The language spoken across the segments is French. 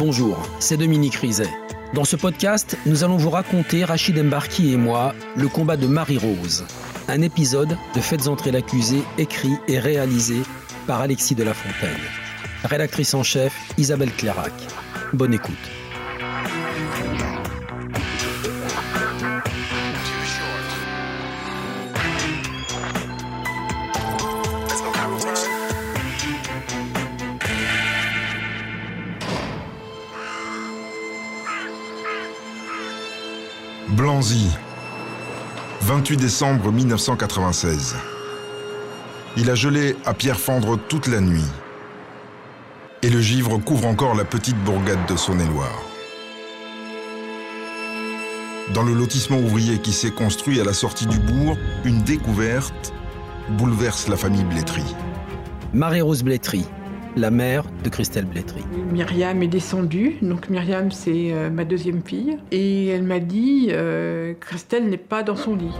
Bonjour, c'est Dominique Rizet. Dans ce podcast, nous allons vous raconter, Rachid Embarki et moi, le combat de Marie-Rose. Un épisode de Faites entrer l'accusé, écrit et réalisé par Alexis de la Fontaine. Rédactrice en chef, Isabelle Clairac. Bonne écoute. 28 décembre 1996. Il a gelé à Pierre-Fendre toute la nuit. Et le givre couvre encore la petite bourgade de Saône-et-Loire. Dans le lotissement ouvrier qui s'est construit à la sortie du bourg, une découverte bouleverse la famille Blétry. Marie-Rose Blétry, la mère de Christelle Blétry. Myriam est descendue, donc Myriam c'est euh, ma deuxième fille, et elle m'a dit euh, Christelle n'est pas dans son lit.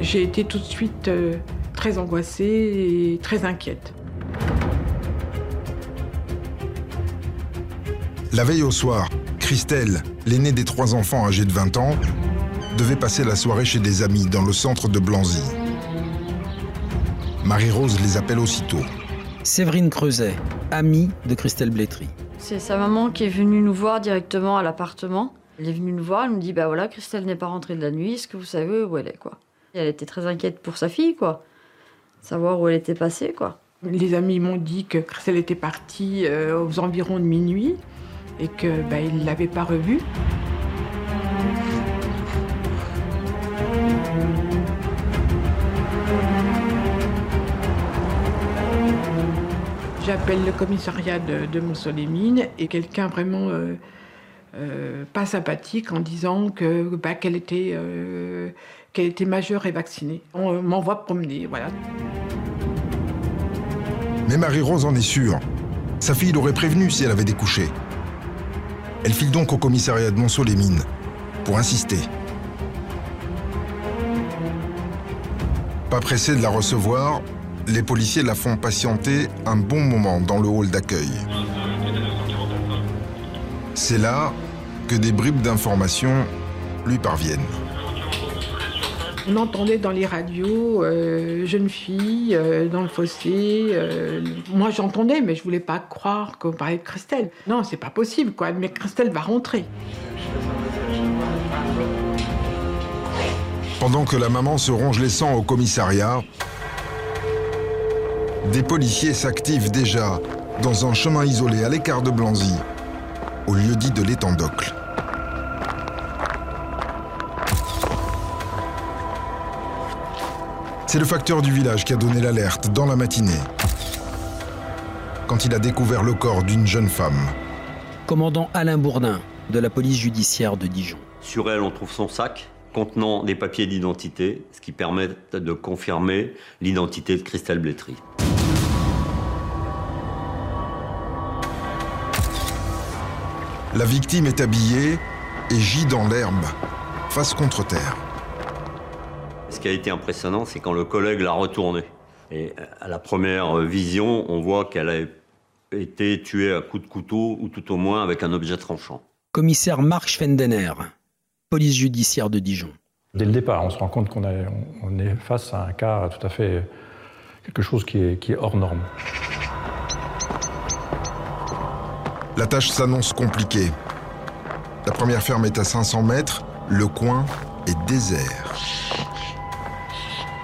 J'ai été tout de suite euh, très angoissée et très inquiète. La veille au soir, Christelle, l'aînée des trois enfants âgés de 20 ans, devait passer la soirée chez des amis dans le centre de Blanzy. Marie-Rose les appelle aussitôt. Séverine Creuset, amie de Christelle Blétry. C'est sa maman qui est venue nous voir directement à l'appartement. Elle est venue nous voir, elle nous dit Bah voilà, Christelle n'est pas rentrée de la nuit, est-ce que vous savez où elle est quoi? Elle était très inquiète pour sa fille, quoi. Savoir où elle était passée, quoi. Les amis m'ont dit que Christelle était partie euh, aux environs de minuit et qu'ils bah, ne l'avaient pas revue. J'appelle le commissariat de, de Montsolémine et quelqu'un vraiment euh, euh, pas sympathique en disant bah, qu'elle était, euh, qu'elle était majeure et vaccinée. On m'envoie promener, voilà. Mais Marie-Rose en est sûre. Sa fille l'aurait prévenue si elle avait découché. Elle file donc au commissariat de Montceau-les-Mines pour insister. Pas pressé de la recevoir, les policiers la font patienter un bon moment dans le hall d'accueil. C'est là que des bribes d'informations lui parviennent. On entendait dans les radios euh, jeune fille euh, dans le fossé. euh, moi j'entendais, mais je voulais pas croire qu'on parlait de Christelle. Non, c'est pas possible, quoi. Mais Christelle va rentrer. Pendant que la maman se ronge les sangs au commissariat, des policiers s'activent déjà dans un chemin isolé à l'écart de Blanzy, au lieu dit de l'étang d'Ocle. C'est le facteur du village qui a donné l'alerte dans la matinée, quand il a découvert le corps d'une jeune femme. Commandant Alain Bourdin, de la police judiciaire de Dijon. Sur elle, on trouve son sac contenant des papiers d'identité, ce qui permet de confirmer l'identité de Christelle Blétry. La victime est habillée et gît dans l'herbe, face contre terre. Ce qui a été impressionnant, c'est quand le collègue l'a retournée. Et à la première vision, on voit qu'elle a été tuée à coups de couteau ou tout au moins avec un objet tranchant. Commissaire Marc Schwendener, police judiciaire de Dijon. Dès le départ, on se rend compte qu'on on est face à un cas tout à fait quelque chose qui est, qui est hors norme. La tâche s'annonce compliquée. La première ferme est à 500 mètres, le coin est désert.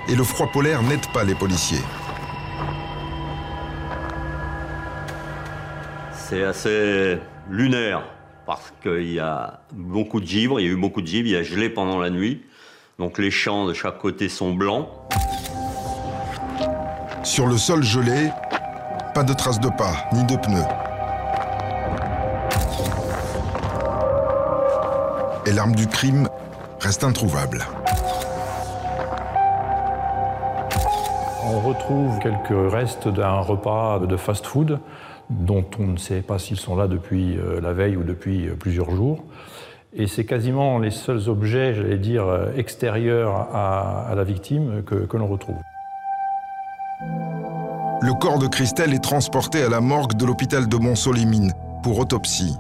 Et le froid polaire n'aide pas les policiers. C'est assez lunaire parce qu'il y a beaucoup de givre, il y a eu beaucoup de givre, il y a gelé pendant la nuit. Donc les champs de chaque côté sont blancs. Sur le sol gelé, pas de traces de pas, ni de pneus. Et l'arme du crime reste introuvable. On retrouve quelques restes d'un repas de fast-food dont on ne sait pas s'ils sont là depuis euh, la veille ou depuis euh, plusieurs jours. Et c'est quasiment les seuls objets, j'allais dire, euh, extérieurs à, à la victime que, que l'on retrouve. le corps de Christelle est transporté à la morgue de l'hôpital de Montsolimine pour autopsie.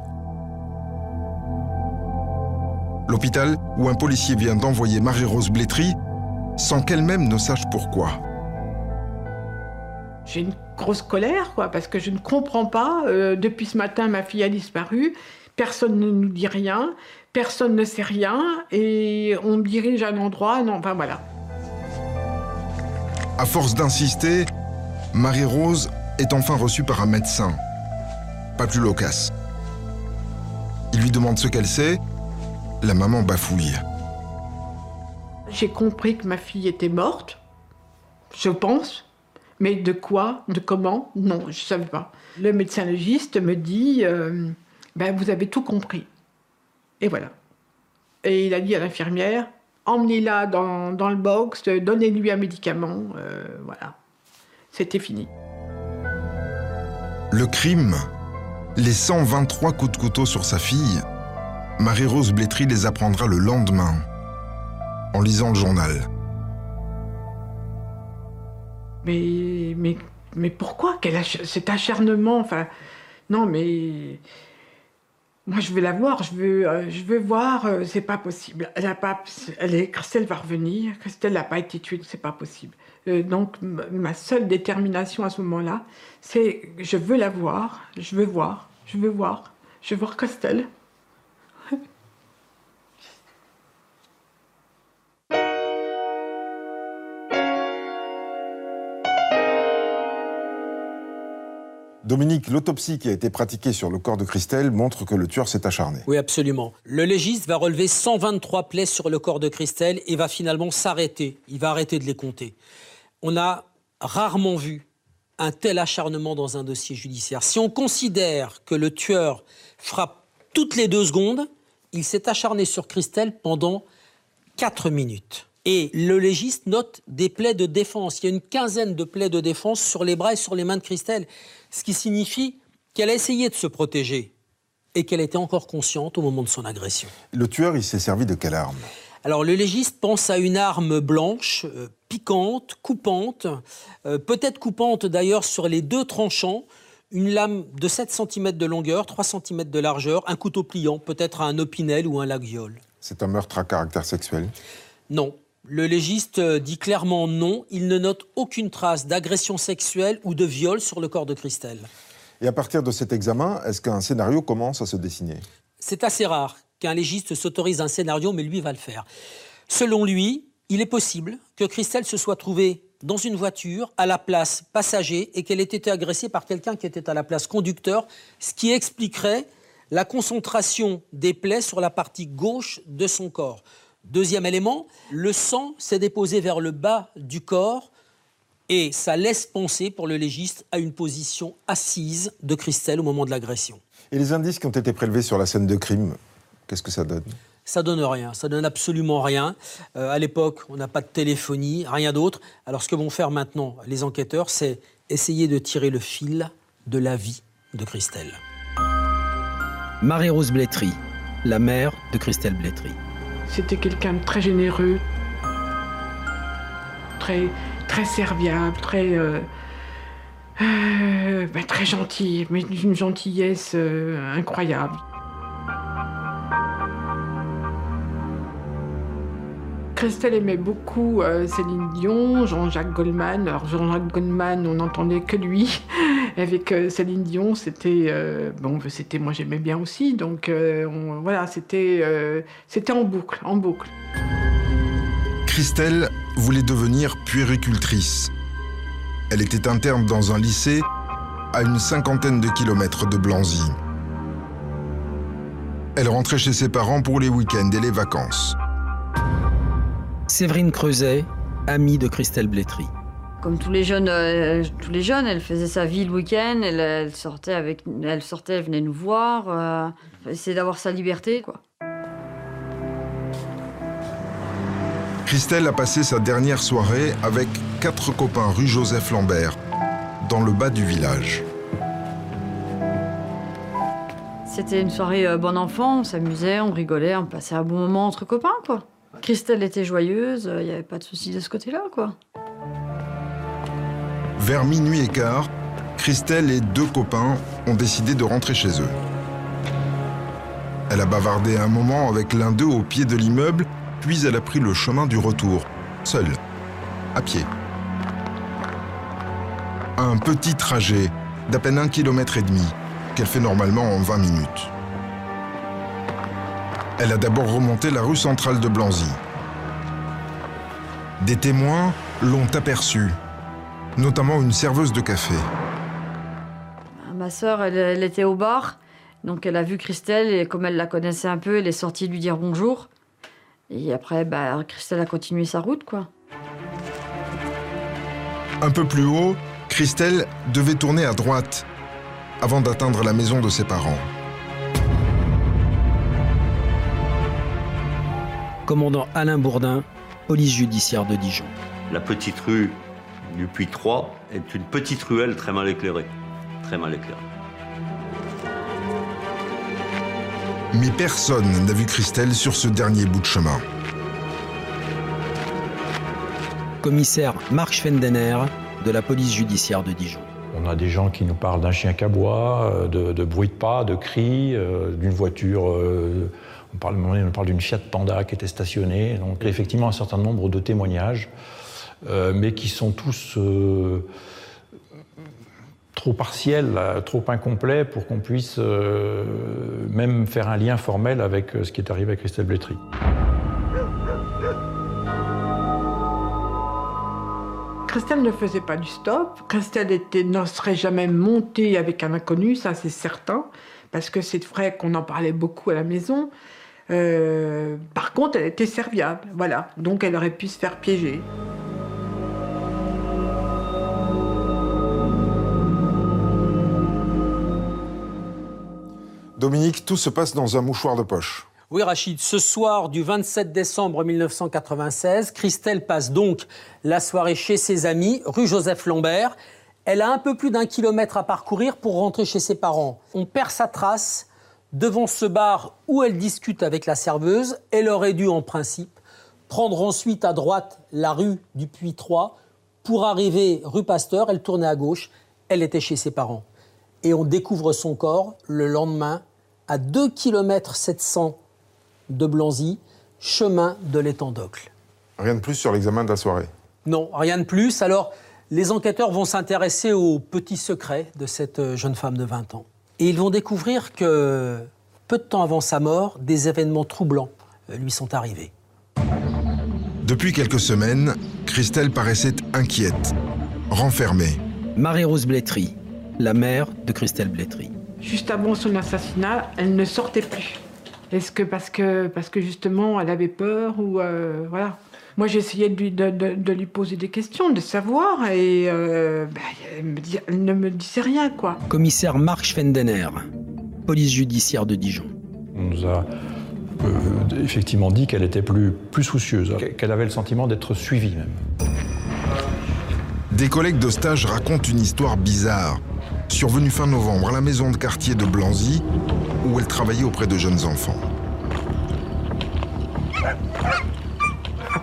L'hôpital où un policier vient d'envoyer Marie-Rose Blétry sans qu'elle-même ne sache pourquoi. J'ai une grosse colère, quoi, parce que je ne comprends pas. Euh, depuis ce matin, ma fille a disparu. Personne ne nous dit rien. Personne ne sait rien. Et on me dirige à un endroit. Non, enfin voilà. À force d'insister, Marie-Rose est enfin reçue par un médecin. Pas plus loquace. Il lui demande ce qu'elle sait. La maman bafouille. J'ai compris que ma fille était morte. Je pense. Mais de quoi De comment Non, je ne savais pas. Le médecin légiste me dit euh, ben, Vous avez tout compris. Et voilà. Et il a dit à l'infirmière Emmenez-la dans, le box, donnez-lui un médicament. Euh, voilà. C'était fini. Le crime, les 123 coups de couteau sur sa fille, Marie-Rose Blétry les apprendra le lendemain, en lisant le journal. Mais, mais, mais pourquoi cet acharnement Enfin, non, mais moi je veux la voir, je veux, euh, je veux voir. Euh, c'est pas possible. Elle a pas, elle Christelle va revenir. Christelle n'a pas été tuée, c'est pas possible. Euh, donc ma seule détermination à ce moment-là, c'est je veux la voir, je veux voir, je veux voir, je veux voir Christelle. Dominique, l'autopsie qui a été pratiquée sur le corps de Christelle montre que le tueur s'est acharné. Oui, absolument. Le légiste va relever 123 plaies sur le corps de Christelle et va finalement s'arrêter. Il va arrêter de les compter. On a rarement vu un tel acharnement dans un dossier judiciaire. Si on considère que le tueur frappe toutes les deux secondes, il s'est acharné sur Christelle pendant 4 minutes. Et le légiste note des plaies de défense. Il y a une quinzaine de plaies de défense sur les bras et sur les mains de Christelle, ce qui signifie qu'elle a essayé de se protéger et qu'elle était encore consciente au moment de son agression. Le tueur, il s'est servi de quelle arme? Alors le légiste pense à une arme blanche, euh, piquante, coupante, euh, peut-être coupante d'ailleurs sur les deux tranchants, une lame de 7 cm de longueur, 3 cm de largeur, un couteau pliant, peut-être un opinel ou un laguiole. C'est un meurtre à caractère sexuel? Non, le légiste dit clairement non. Il ne note aucune trace d'agression sexuelle ou de viol sur le corps de Christelle. Et à partir de cet examen, est-ce qu'un scénario commence à se dessiner? C'est assez rare qu'un légiste s'autorise un scénario, mais lui va le faire. Selon lui, il est possible que Christelle se soit trouvée dans une voiture à la place passager et qu'elle ait été agressée par quelqu'un qui était à la place conducteur, ce qui expliquerait la concentration des plaies sur la partie gauche de son corps. Deuxième élément, le sang s'est déposé vers le bas du corps et ça laisse penser pour le légiste à une position assise de Christelle au moment de l'agression. Et les indices qui ont été prélevés sur la scène de crime, qu'est-ce que ça donne? Ça donne rien, ça donne absolument rien. Euh, à l'époque, on n'a pas de téléphonie, rien d'autre. Alors ce que vont faire maintenant les enquêteurs, c'est essayer de tirer le fil de la vie de Christelle. Marie-Rose Blétry, la mère de Christelle Blétry. C'était quelqu'un de très généreux, très, très serviable, très, euh, euh, très gentil, mais d'une gentillesse euh, incroyable. Christelle aimait beaucoup Céline Dion, Jean-Jacques Goldman. Alors Jean-Jacques Goldman, on n'entendait que lui. Avec Céline Dion, c'était bon, c'était moi j'aimais bien aussi. Donc voilà, c'était c'était en boucle, en boucle. Christelle voulait devenir puéricultrice. Elle était interne dans un lycée à une cinquantaine de kilomètres de Blanzy. Elle rentrait chez ses parents pour les week-ends et les vacances. Séverine Creuset, amie de Christelle Blétry. Comme tous les jeunes, euh, tous les jeunes, elle faisait sa vie le week-end, elle, sortait avec, elle sortait, elle venait nous voir, euh, essayait d'avoir sa liberté, quoi. Christelle a passé sa dernière soirée avec quatre copains rue Joseph Lambert, dans le bas du village. C'était une soirée euh, bon enfant, on s'amusait, on rigolait, on passait un bon moment entre copains, quoi. Christelle était joyeuse, il n'y avait pas de souci de ce côté-là, quoi. Vers minuit et quart, Christelle et deux copains ont décidé de rentrer chez eux. Elle a bavardé un moment avec l'un d'eux au pied de l'immeuble, puis elle a pris le chemin du retour, seule, à pied. Un petit trajet d'à peine un kilomètre et demi, qu'elle fait normalement en 20 minutes. Elle a d'abord remonté la rue centrale de Blanzy. Des témoins l'ont aperçue, notamment une serveuse de café. Ma sœur, elle, elle était au bar, donc elle a vu Christelle et comme elle la connaissait un peu, elle est sortie lui dire bonjour. Et après, bah, Christelle a continué sa route, quoi. Un peu plus haut, Christelle devait tourner à droite avant d'atteindre la maison de ses parents. Commandant Alain Bourdin, police judiciaire de Dijon. La petite rue du Puy 3 est une petite ruelle très mal éclairée. Très mal éclairée. Mais personne n'a vu Christelle sur ce dernier bout de chemin. Commissaire Marc Schwendener de la police judiciaire de Dijon. On a des gens qui nous parlent d'un chien cabois, euh, de, de bruit de pas, de cris, euh, d'une voiture. euh, on parle, on parle d'une Fiat Panda qui était stationnée. Donc effectivement un certain nombre de témoignages, euh, mais qui sont tous euh, trop partiels, là, trop incomplets pour qu'on puisse euh, même faire un lien formel avec euh, ce qui est arrivé à Christelle Blétry. Christelle ne faisait pas du stop. Christelle était, ne serait jamais montée avec un inconnu, ça c'est certain, parce que c'est vrai qu'on en parlait beaucoup à la maison. Euh, par contre, elle était serviable, voilà. Donc elle aurait pu se faire piéger. Dominique, tout se passe dans un mouchoir de poche. Oui, Rachid, ce soir du 27 décembre 1996, Christelle passe donc la soirée chez ses amis, rue Joseph Lambert. Elle a un peu plus d'un kilomètre à parcourir pour rentrer chez ses parents. On perd sa trace devant ce bar où elle discute avec la serveuse. Elle aurait dû, en principe, prendre ensuite à droite la rue du Puy 3 pour arriver rue Pasteur. Elle tournait à gauche. Elle était chez ses parents. Et on découvre son corps le lendemain à 2 km 700 de Blanzy, chemin de l'étang d'Ocle. Rien de plus sur l'examen de la soirée? Non, rien de plus. Alors, les enquêteurs vont s'intéresser aux petits secrets de cette euh, jeune femme de 20 ans. Et ils vont découvrir que, peu de temps avant sa mort, des événements troublants euh, lui sont arrivés. Depuis quelques semaines, Christelle paraissait inquiète, renfermée. Marie-Rose Blétry, la mère de Christelle Blétry. Juste avant son assassinat, elle ne sortait plus. Est-ce que parce que parce que justement elle avait peur ou euh, voilà. Moi j'essayais de lui, de, de- de lui poser des questions, de savoir et euh, bah, elle, me dit- elle ne me disait rien quoi. Commissaire Marc Schwendener, police judiciaire de Dijon. On nous a euh, effectivement dit qu'elle était plus, plus soucieuse, qu'elle avait le sentiment d'être suivie même. Des collègues de stage racontent une histoire bizarre, survenue fin novembre à la maison de quartier de Blanzy, où elle travaillait auprès de jeunes enfants.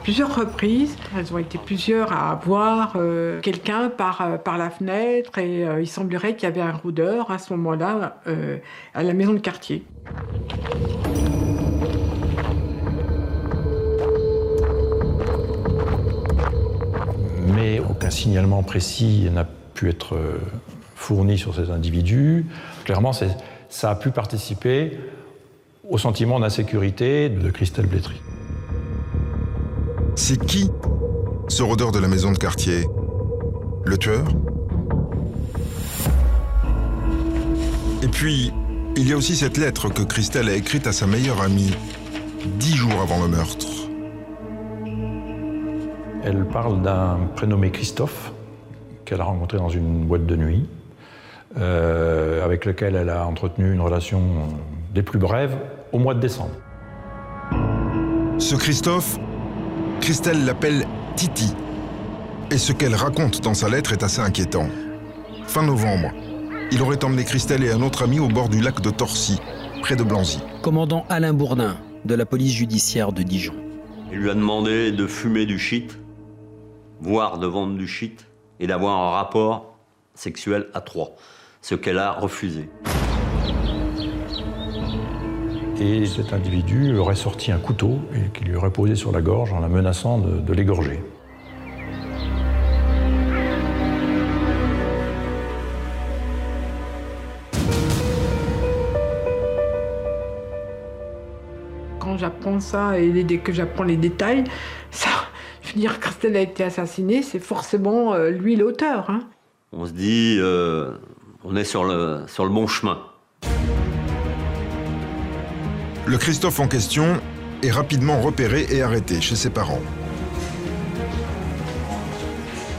Plusieurs reprises, elles ont été plusieurs à voir euh, quelqu'un par, euh, par la fenêtre et euh, il semblerait qu'il y avait un rôdeur à ce moment-là à la maison de quartier. mais aucun signalement précis n'a pu être fourni sur ces individus. Clairement, ça a pu participer au sentiment d'insécurité de Christelle Blétry. C'est qui ce rôdeur de la maison de quartier Le tueur Et puis, il y a aussi cette lettre que Christelle a écrite à sa meilleure amie, dix jours avant le meurtre. Elle parle d'un prénommé Christophe qu'elle a rencontré dans une boîte de nuit, euh, avec lequel elle a entretenu une relation des plus brèves au mois de décembre. Ce Christophe, Christelle l'appelle Titi. Et ce qu'elle raconte dans sa lettre est assez inquiétant. Fin novembre, il aurait emmené Christelle et un autre ami au bord du lac de Torcy, près de Blanzy. Commandant Alain Bourdin de la police judiciaire de Dijon. Il lui a demandé de fumer du shit, voire de vendre du shit, et d'avoir un rapport sexuel à trois, ce qu'elle a refusé. Et cet individu aurait sorti un couteau et qui lui aurait posé sur la gorge en la menaçant de, de l'égorger. Quand j'apprends ça et dès que j'apprends les détails, ça, je veux dire, Christelle a été assassinée, c'est forcément euh, lui l'auteur. Hein. On se dit, euh, on est sur le, sur le bon chemin. Le Christophe en question est rapidement repéré et arrêté chez ses parents.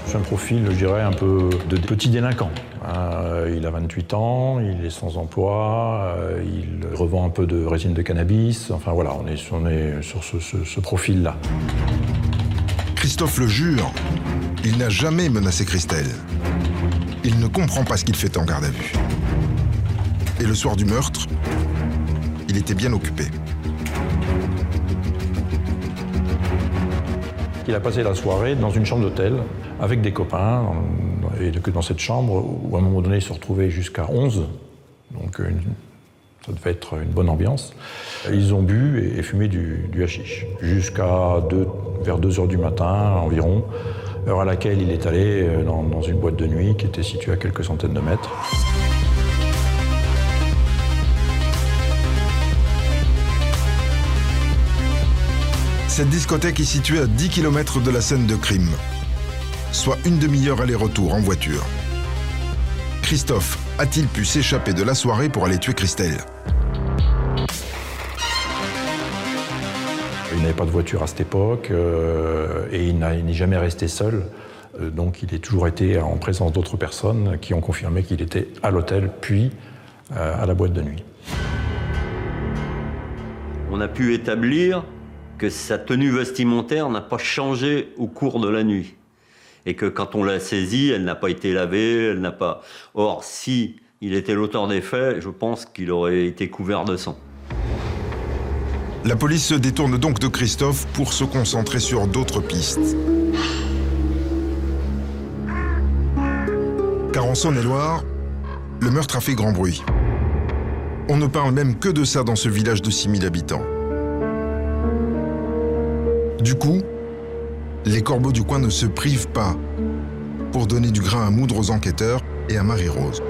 C'est un profil, je dirais, un peu de petit délinquant. Euh, il a 28 ans, il est sans emploi, euh, il revend un peu de résine de cannabis. Enfin voilà, on est, on est sur ce, ce- ce profil-là. Christophe le jure, il n'a jamais menacé Christelle. Il ne comprend pas ce qu'il fait en garde à vue. Et le soir du meurtre, il était bien occupé. Il a passé la soirée dans une chambre d'hôtel avec des copains, et que dans cette chambre, où à un moment donné, il se retrouvait jusqu'à 11, donc une- ça devait être une bonne ambiance. Ils ont bu et, fumé du, du hashish jusqu'à vers 2 heures du matin environ, heure à laquelle il est allé euh, dans une boîte de nuit qui était située à quelques centaines de mètres. Cette discothèque est située à 10 km de la scène de crime, soit une demi-heure aller-retour en voiture. Christophe a-t-il pu s'échapper de la soirée pour aller tuer Christelle? Il n'avait pas de voiture à cette époque euh, et il n'est jamais resté seul. Euh, donc il a toujours été en présence d'autres personnes qui ont confirmé qu'il était à l'hôtel puis euh, à la boîte de nuit. On a pu établir sa tenue vestimentaire n'a pas changé au cours de la nuit. Et que quand on l'a saisie, elle n'a pas été lavée, elle n'a pas. Or, si il était l'auteur des faits, je pense qu'il aurait été couvert de sang. La police se détourne donc de Christophe pour se concentrer sur d'autres pistes. Car en Saône-et-Loire, le meurtre a fait grand bruit. On ne parle même que de ça dans ce village de 6000 habitants. Du coup, les corbeaux du coin ne se privent pas pour donner du grain à moudre aux enquêteurs et à Marie-Rose.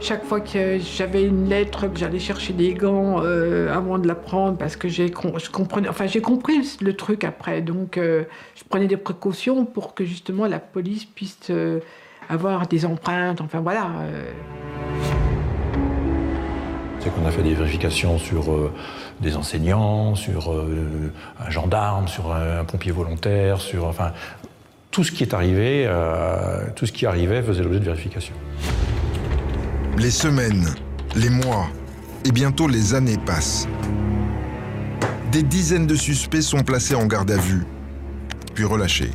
Chaque fois que j'avais une lettre, que j'allais chercher des gants euh, avant de la prendre, parce que j'ai compris le truc après, donc euh, je prenais des précautions pour que justement la police puisse euh, avoir des empreintes, enfin voilà. euh. C'est qu'on a fait des vérifications sur euh, des enseignants, sur euh, un gendarme, sur un, un pompier volontaire, sur enfin tout ce qui est arrivé, euh, tout ce qui arrivait faisait l'objet de vérification. Les semaines, les mois et bientôt les années passent. Des dizaines de suspects sont placés en garde à vue, puis relâchés.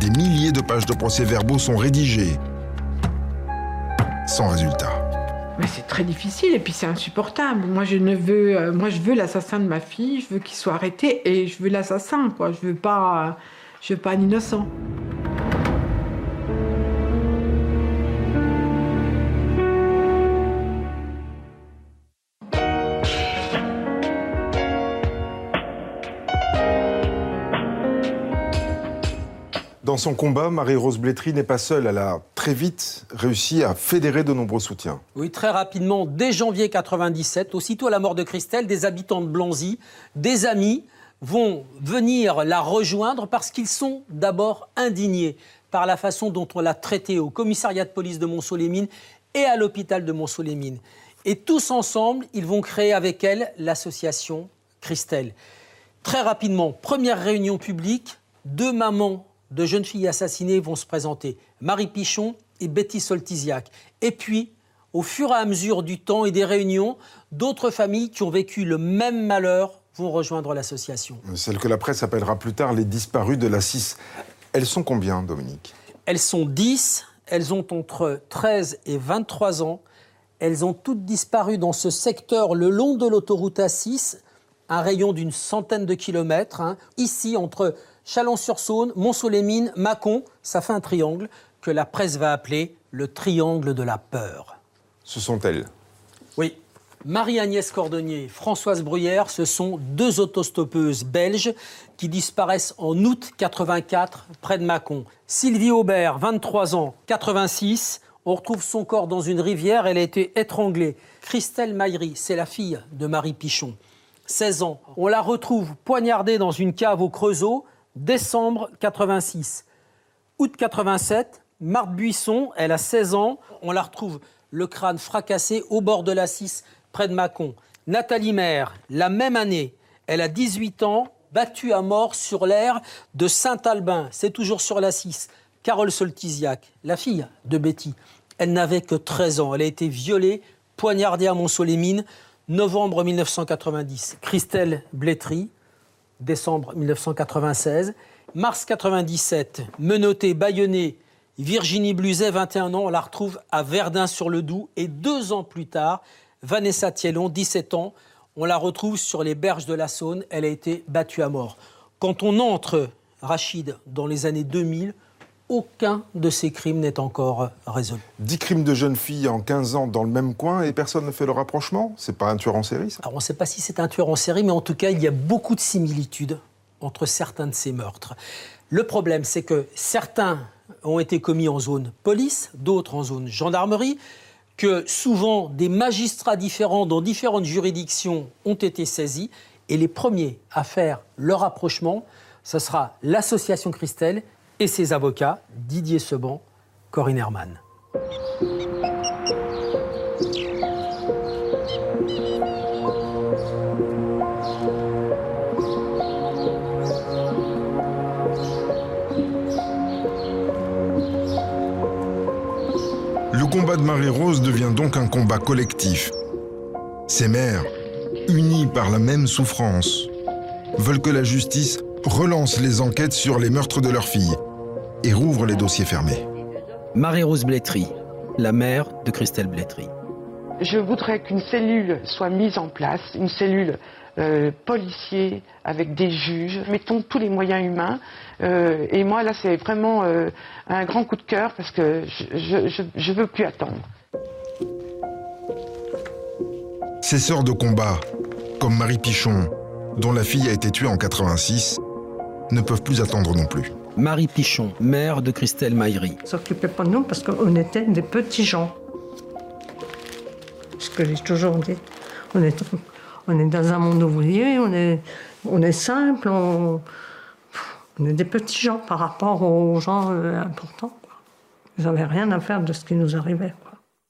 Des milliers de pages de procès-verbaux sont rédigées, sans résultat. Mais c'est très difficile et puis c'est insupportable. Moi je ne veux, euh, moi je veux l'assassin de ma fille, je veux qu'il soit arrêté et je veux l'assassin quoi. Je veux pas, je veux pas un innocent. Dans son combat, Marie-Rose Blétry n'est pas seule. Elle a très vite réussi à fédérer de nombreux soutiens. Oui, très rapidement, dès janvier 97, aussitôt à la mort de Christelle, des habitants de Blanzy, des amis, vont venir la rejoindre parce qu'ils sont d'abord indignés par la façon dont on l'a traitée au commissariat de police de Mont-Solémine et à l'hôpital de Mont-Solémine. Et tous ensemble, ils vont créer avec elle l'association Christelle. Très rapidement, première réunion publique, deux mamans de jeunes filles assassinées vont se présenter, Marie Pichon et Betty Soltisiak. Et puis, au fur et à mesure du temps et des réunions, d'autres familles qui ont vécu le même malheur vont rejoindre l'association. Celle que la presse appellera plus tard les disparus de la 6. Elles sont combien, Dominique? Elles sont 10, elles ont entre 13 et 23 ans. Elles ont toutes disparu dans ce secteur le long de l'autoroute A6, un rayon d'une centaine de kilomètres. hein. Ici, entre Chalon-sur-Saône, Mont-Solémine, Mâcon, ça fait un triangle que la presse va appeler le triangle de la peur. Ce sont elles. Oui. Marie-Agnès Cordonnier, Françoise Bruyère, ce sont deux autostoppeuses belges qui disparaissent en août 84 près de Mâcon. Sylvie Aubert, 23 ans, 86. On retrouve son corps dans une rivière, elle a été étranglée. Christelle Maillery, c'est la fille de Marie Pichon, 16 ans. On la retrouve poignardée dans une cave au Creusot, décembre 86. Août 87, Marthe Buisson, elle a 16 ans. On la retrouve le crâne fracassé au bord de la 6, près de Mâcon. Nathalie Maire, la même année, elle a 18 ans, battue à mort sur l'air de Saint-Albin. C'est toujours sur la 6. Carole Soltisiac, la fille de Betty, elle n'avait que 13 ans. Elle a été violée, poignardée à Mont-Solémine, novembre 1990. Christelle Blétry, décembre 1996. Mars 97, menottée, bâillonnée, Virginie Bluzet, 21 ans, on la retrouve à Verdun-sur-le-Doubs. Et deux ans plus tard, Vanessa Thiellon, 17 ans, on la retrouve sur les berges de la Saône. Elle a été battue à mort. Quand on entre, Rachid, dans les années 2000, aucun de ces crimes n'est encore résolu. Dix crimes de jeunes filles en 15 ans dans le même coin et personne ne fait le rapprochement? C'est pas un tueur en série, ça? Alors on ne sait pas si c'est un tueur en série, mais en tout cas, il y a beaucoup de similitudes entre certains de ces meurtres. Le problème, c'est que certains ont été commis en zone police, d'autres en zone gendarmerie, que souvent des magistrats différents dans différentes juridictions ont été saisis, et les premiers à faire le rapprochement, ce sera l'association Christelle et ses avocats, Didier Seban, Corinne Herman. Le combat de Marie-Rose devient donc un combat collectif. Ces mères, unies par la même souffrance, veulent que la justice relance les enquêtes sur les meurtres de leurs filles et rouvre les dossiers fermés. Marie-Rose Blétry, la mère de Christelle Blétry. Je voudrais qu'une cellule soit mise en place, une cellule euh, policier avec des juges. Mettons tous les moyens humains. Euh, et moi, là, c'est vraiment euh, un grand coup de cœur parce que je ne veux plus attendre. Ces sœurs de combat, comme Marie Pichon, dont la fille a été tuée en 86, ne peuvent plus attendre non plus. Marie Pichon, mère de Christelle Maillery. ne s'occupait pas de nous parce qu'on était des petits gens. Ce que j'ai toujours dit. On est, on est dans un monde ouvrier, on est, on est simple, on, on est des petits gens par rapport aux gens euh, importants. Ils n'avaient rien à faire de ce qui nous arrivait.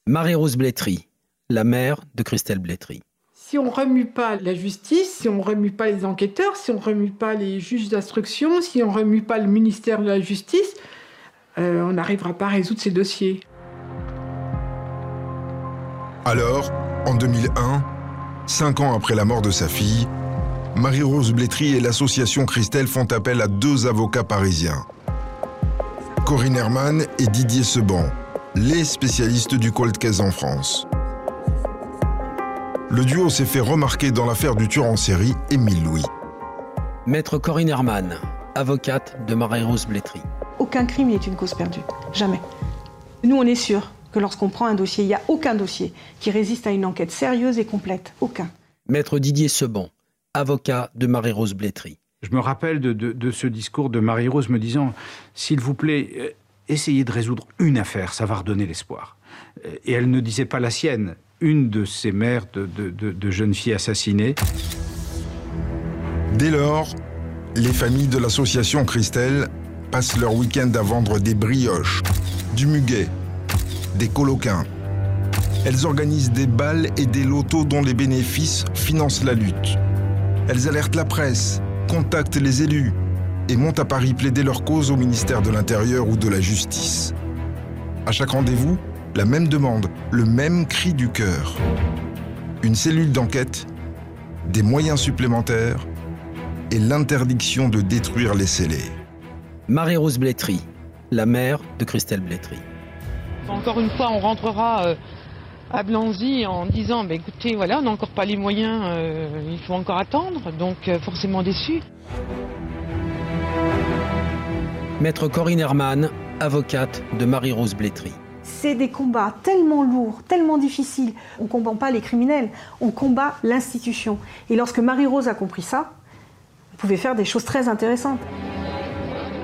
Marie-Rose Blétry, la mère de Christelle Blétry. Si on remue pas la justice, si on remue pas les enquêteurs, si on remue pas les juges d'instruction, si on remue pas le ministère de la Justice, euh, on n'arrivera pas à résoudre ces dossiers. Alors, en 2001, cinq ans après la mort de sa fille, Marie-Rose Blétry et l'association Christelle font appel à deux avocats parisiens. Corinne Herman et Didier Seban, les spécialistes du cold case en France. Le duo s'est fait remarquer dans l'affaire du tueur en série Émile Louis. Maître Corinne Herman, avocate de Marie-Rose Blétry. Aucun crime n'est une cause perdue. Jamais. Nous, on est sûr que lorsqu'on prend un dossier, il n'y a aucun dossier qui résiste à une enquête sérieuse et complète. Aucun. Maître Didier Seban, avocat de Marie-Rose Blétry. Je me rappelle de, de- de ce discours de Marie-Rose me disant S'il vous plaît, euh, essayez de résoudre une affaire, ça va redonner l'espoir. Et elle ne disait pas la sienne, une de ces mères de, jeunes filles assassinées. Dès lors, les familles de l'association Christelle passent leur week-end à vendre des brioches, du muguet, des coloquins. Elles organisent des balles et des lotos dont les bénéfices financent la lutte. Elles alertent la presse, contactent les élus et montent à Paris plaider leur cause au ministère de l'Intérieur ou de la Justice. À chaque rendez-vous, la même demande, le même cri du cœur. Une cellule d'enquête, des moyens supplémentaires et l'interdiction de détruire les scellés. Marie-Rose Blétry, la mère de Christelle Blétry. Encore une fois, on rentrera euh, à Blanzy en disant bah, écoutez, voilà, on n'a encore pas les moyens, euh, il faut encore attendre, donc euh, forcément déçu. Maître Corinne Herman, avocate de Marie-Rose Blétry. C'est des combats tellement lourds, tellement difficiles. On ne combat pas les criminels, on combat l'institution. Et lorsque Marie-Rose a compris ça, on pouvait faire des choses très intéressantes.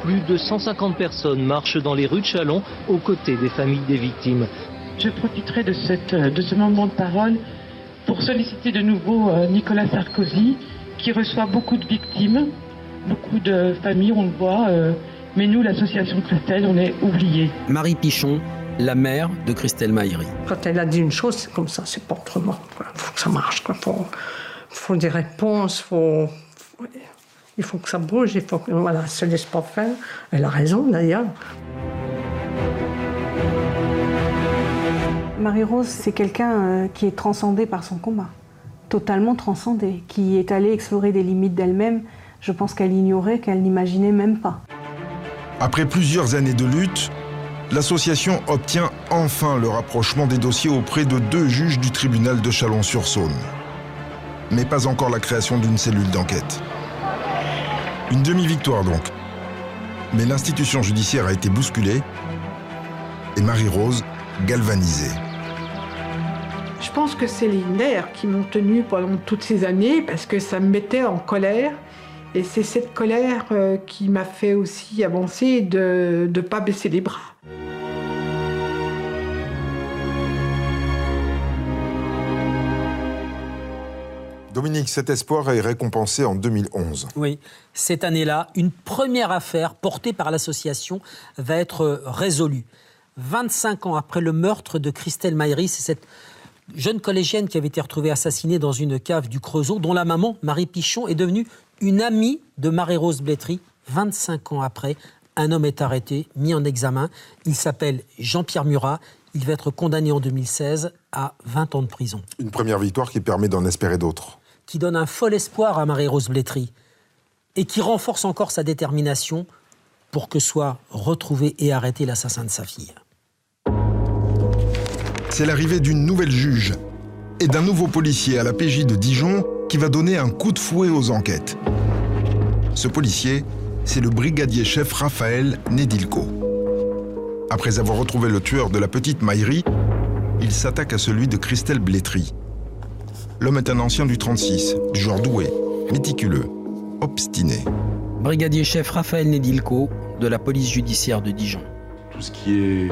Plus de 150 personnes marchent dans les rues de Chalon aux côtés des familles des victimes. Je profiterai de, cette, de ce moment de parole pour solliciter de nouveau euh, Nicolas Sarkozy, qui reçoit beaucoup de victimes, beaucoup de familles, on le voit. euh, mais nous, l'association Christelle, on est oubliés. Marie Pichon, la mère de Christelle Maïri. Quand elle a dit une chose, c'est comme ça, c'est pas autrement. Il faut que ça marche. Il faut, faut des réponses, faut, faut- il faut que ça bouge, il faut que. Voilà, elle se laisse pas faire. Elle a raison d'ailleurs. Marie-Rose, c'est quelqu'un euh, qui est transcendé par son combat, totalement transcendé, qui est allé explorer des limites d'elle-même. Je pense qu'elle ignorait, qu'elle n'imaginait même pas. Après plusieurs années de lutte, l'association obtient enfin le rapprochement des dossiers auprès de deux juges du tribunal de Chalon-sur-Saône. Mais pas encore la création d'une cellule d'enquête. Une demi-victoire donc. Mais l'institution judiciaire a été bousculée et Marie-Rose galvanisée. Je pense que c'est les nerfs qui m'ont tenu pendant toutes ces années parce que ça me mettait en colère. Et c'est cette colère euh, qui m'a fait aussi avancer de ne pas baisser les bras. Dominique, cet espoir est récompensé en 2011. Oui, cette année-là, une première affaire portée par l'association va être résolue. 25 ans après le meurtre de Christelle Maïri, c'est cette jeune collégienne qui avait été retrouvée assassinée dans une cave du Creusot, dont la maman, Marie Pichon, est devenue une amie de Marie-Rose Blétry. 25 ans après, un homme est arrêté, mis en examen. Il s'appelle Jean-Pierre Murat. Il va être condamné en 2016 à 20 ans de prison. Une première victoire qui permet d'en espérer d'autres. qui donne un fol espoir à Marie-Rose Blétry et qui renforce encore sa détermination pour que soit retrouvé et arrêté l'assassin de sa fille. C'est l'arrivée d'une nouvelle juge et d'un nouveau policier à la PJ de Dijon qui va donner un coup de fouet aux enquêtes. Ce policier, c'est le brigadier chef Raphaël Nedilko. Après avoir retrouvé le tueur de la petite Maïri, il s'attaque à celui de Christelle Blétry. L'homme est un ancien du 36, du genre doué, méticuleux, obstiné. Brigadier chef Raphaël Nedilko de la police judiciaire de Dijon. Tout ce qui est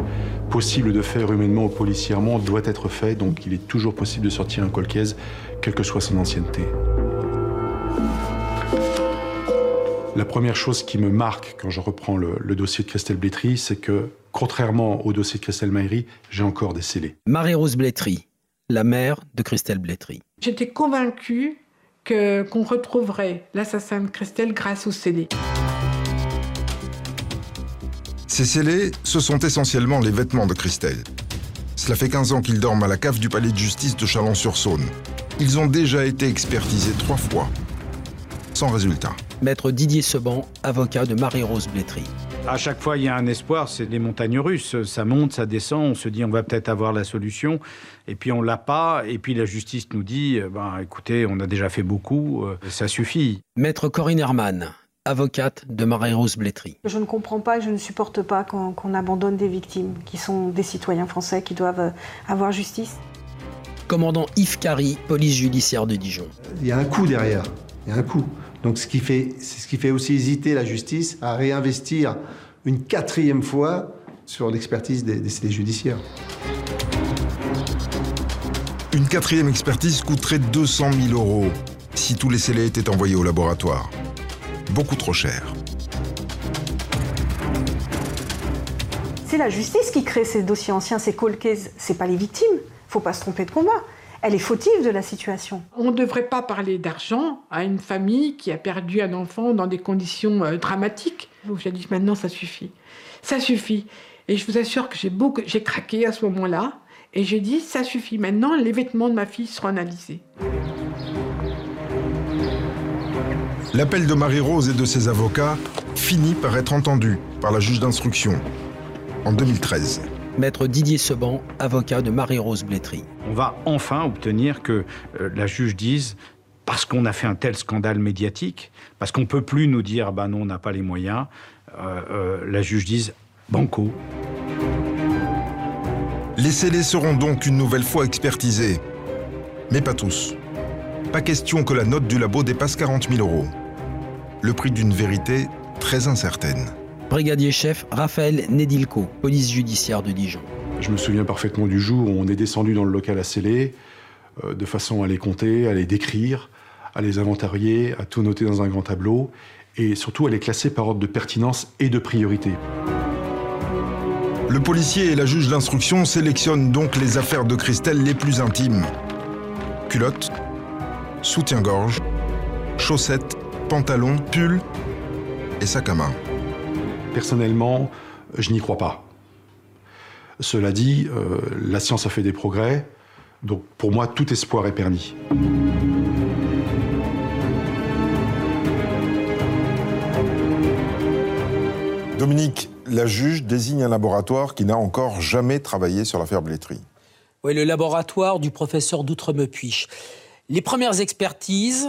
possible de faire humainement ou policièrement doit être fait, donc il est toujours possible de sortir un colcaise, quelle que soit son ancienneté. La première chose qui me marque quand je reprends le, le dossier de Christelle Blétry, c'est que, contrairement au dossier de Christelle Maïri, j'ai encore des scellés. Marie-Rose Blétry, la mère de Christelle Blétry. J'étais convaincue que, qu'on retrouverait l'assassin de Christelle grâce au scellé. Ces scellés, ce sont essentiellement les vêtements de Christelle. Cela fait 15 ans qu'ils dorment à la cave du palais de justice de Chalon-sur-Saône. Ils ont déjà été expertisés trois fois, sans résultat. Maître Didier Seban, avocat de Marie-Rose Blétry. À chaque fois, il y a un espoir, c'est des montagnes russes. Ça monte, ça descend, on se dit on va peut-être avoir la solution, et puis on l'a pas, et puis la justice nous dit, euh, ben, écoutez, on a déjà fait beaucoup, euh, ça suffit. Maître Corinne Herman, avocate de Marie-Rose Blétry. Je ne comprends pas et je ne supporte pas qu'on abandonne des victimes qui sont des citoyens français qui doivent euh, avoir justice. Commandant Yves Carry, police judiciaire de Dijon. Il y a un coût derrière. Il y a un coût. Donc ce qui fait, c'est ce qui fait aussi hésiter la justice à réinvestir une quatrième fois sur l'expertise des, des scellés judiciaires. Une quatrième expertise coûterait 200 000 euros si tous les scellés étaient envoyés au laboratoire. Beaucoup trop cher. C'est la justice qui crée ces dossiers anciens, ces cold cases. C'est pas les victimes. Faut pas se tromper de combat. Elle est fautive de la situation. On ne devrait pas parler d'argent à une famille qui a perdu un enfant dans des conditions euh, dramatiques. Donc j'ai dit maintenant ça suffit. Ça suffit. Et je vous assure que j'ai beaucoup, j'ai craqué à ce moment-là. Et j'ai dit ça suffit. Maintenant les vêtements de ma fille seront analysés. L'appel de Marie-Rose et de ses avocats finit par être entendu par la juge d'instruction en 2013. Maître Didier Seban, avocat de Marie-Rose Blétry. On va enfin obtenir que euh, la juge dise parce qu'on a fait un tel scandale médiatique, parce qu'on ne peut plus nous dire bah non, on n'a pas les moyens, euh, euh, la juge dise banco. Les scellés seront donc une nouvelle fois expertisés. Mais pas tous. Pas question que la note du labo dépasse 40 000 euros. Le prix d'une vérité très incertaine. Brigadier chef Raphaël Nedilko, police judiciaire de Dijon. Je me souviens parfaitement du jour où on est descendu dans le local à sceller, euh, de façon à les compter, à les décrire, à les inventarier, à tout noter dans un grand tableau, et surtout à les classer par ordre de pertinence et de priorité. Le policier et la juge d'instruction sélectionnent donc les affaires de Christelle les plus intimes. Culotte, soutien-gorge, chaussettes, pantalons, pull et sac à main. Personnellement, je n'y crois pas. Cela dit, euh, la science a fait des progrès, donc pour moi, tout espoir est permis. Dominique, la juge désigne un laboratoire qui n'a encore jamais travaillé sur l'affaire Blétry. Oui, le laboratoire du professeur d'Outremepuich. Les premières expertises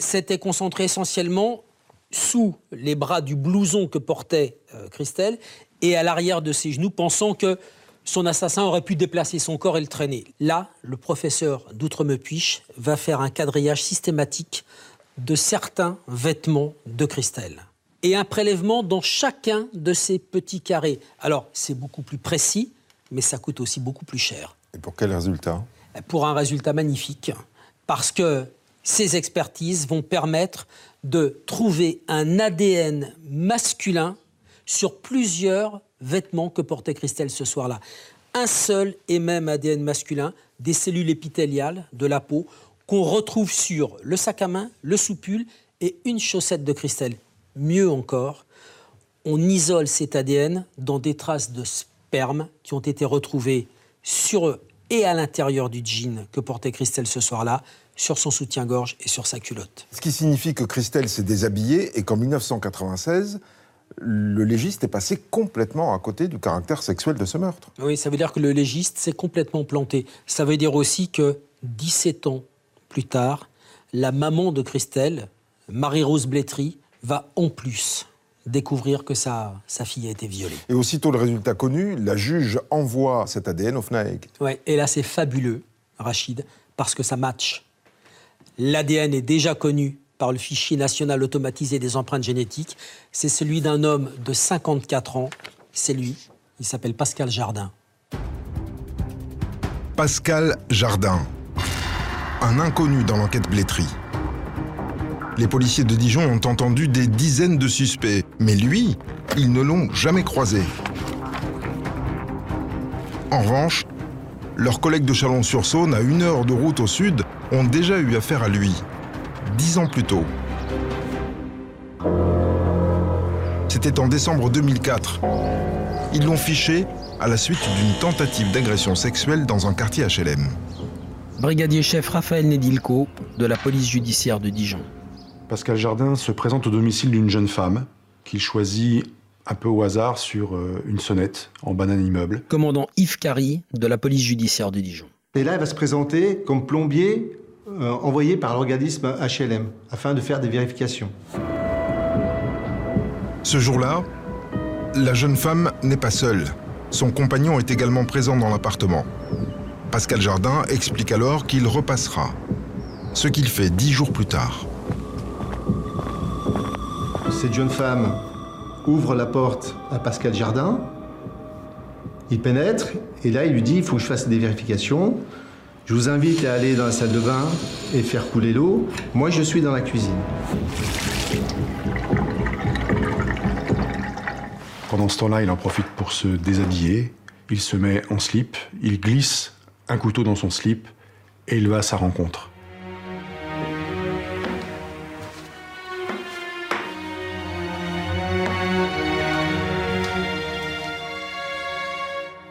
s'étaient concentrées essentiellement sous les bras du blouson que portait euh, Christelle et à l'arrière de ses genoux, pensant que son assassin aurait pu déplacer son corps et le traîner. Là, le professeur d'Outremepuich va faire un quadrillage systématique de certains vêtements de Christelle et un prélèvement dans chacun de ces petits carrés. Alors, c'est beaucoup plus précis, mais ça coûte aussi beaucoup plus cher. Et pour quel résultat? Pour un résultat magnifique, parce que ces expertises vont permettre de trouver un ADN masculin sur plusieurs vêtements que portait Christelle ce soir-là. Un seul et même ADN masculin, des cellules épithéliales de la peau, qu'on retrouve sur le sac à main, le soupule et une chaussette de Christelle. Mieux encore, on isole cet ADN dans des traces de sperme qui ont été retrouvées sur eux et à l'intérieur du jean que portait Christelle ce soir-là, sur son soutien-gorge et sur sa culotte. Ce qui signifie que Christelle s'est déshabillée et qu'en 1996, le légiste est passé complètement à côté du caractère sexuel de ce meurtre. Oui, ça veut dire que le légiste s'est complètement planté. Ça veut dire aussi que 17 ans plus tard, la maman de Christelle, Marie-Rose Blétry, va en plus découvrir que sa, sa fille a été violée. Et aussitôt le résultat connu, la juge envoie cet ADN au FNAEG. Ouais, et là c'est fabuleux, Rachid, parce que ça match. L'ADN est déjà connu par le fichier national automatisé des empreintes génétiques. C'est celui d'un homme de 54 ans. C'est lui. Il s'appelle Pascal Jardin. Pascal Jardin, un inconnu dans l'enquête Blétry. Les policiers de Dijon ont entendu des dizaines de suspects, mais lui, ils ne l'ont jamais croisé. En revanche, leurs collègues de Chalon-sur-Saône, à une heure de route au sud, ont déjà eu affaire à lui, dix ans plus tôt. C'était en décembre 2004. Ils l'ont fiché à la suite d'une tentative d'agression sexuelle dans un quartier HLM. Brigadier chef Raphaël Nedilko de la police judiciaire de Dijon. Pascal Jardin se présente au domicile d'une jeune femme qu'il choisit un peu au hasard sur euh, une sonnette en banane immeuble. Commandant Yves Carry de la police judiciaire de Dijon. Et là, elle va se présenter comme plombier euh, envoyé par l'organisme HLM afin de faire des vérifications. Ce jour-là, la jeune femme n'est pas seule. Son compagnon est également présent dans l'appartement. Pascal Jardin explique alors qu'il repassera. Ce qu'il fait dix jours plus tard. Cette jeune femme ouvre la porte à Pascal Jardin. Il pénètre et là il lui dit il faut que je fasse des vérifications. Je vous invite à aller dans la salle de bain et faire couler l'eau. Moi je suis dans la cuisine. Pendant ce temps-là, il en profite pour se déshabiller. Il se met en slip, il glisse un couteau dans son slip et il va à sa rencontre.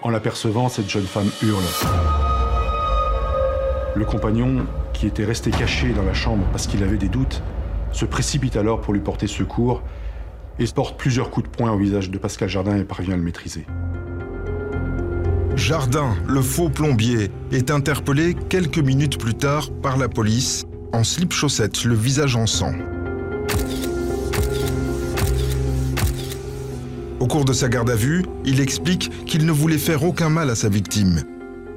En l'apercevant, cette jeune femme hurle. Le compagnon, qui était resté caché dans la chambre parce qu'il avait des doutes, se précipite alors pour lui porter secours et porte plusieurs coups de poing au visage de Pascal Jardin et parvient à le maîtriser. Jardin, le faux plombier, est interpellé quelques minutes plus tard par la police en slip-chaussettes, le visage en sang. Cours de sa garde à vue, il explique qu'il ne voulait faire aucun mal à sa victime.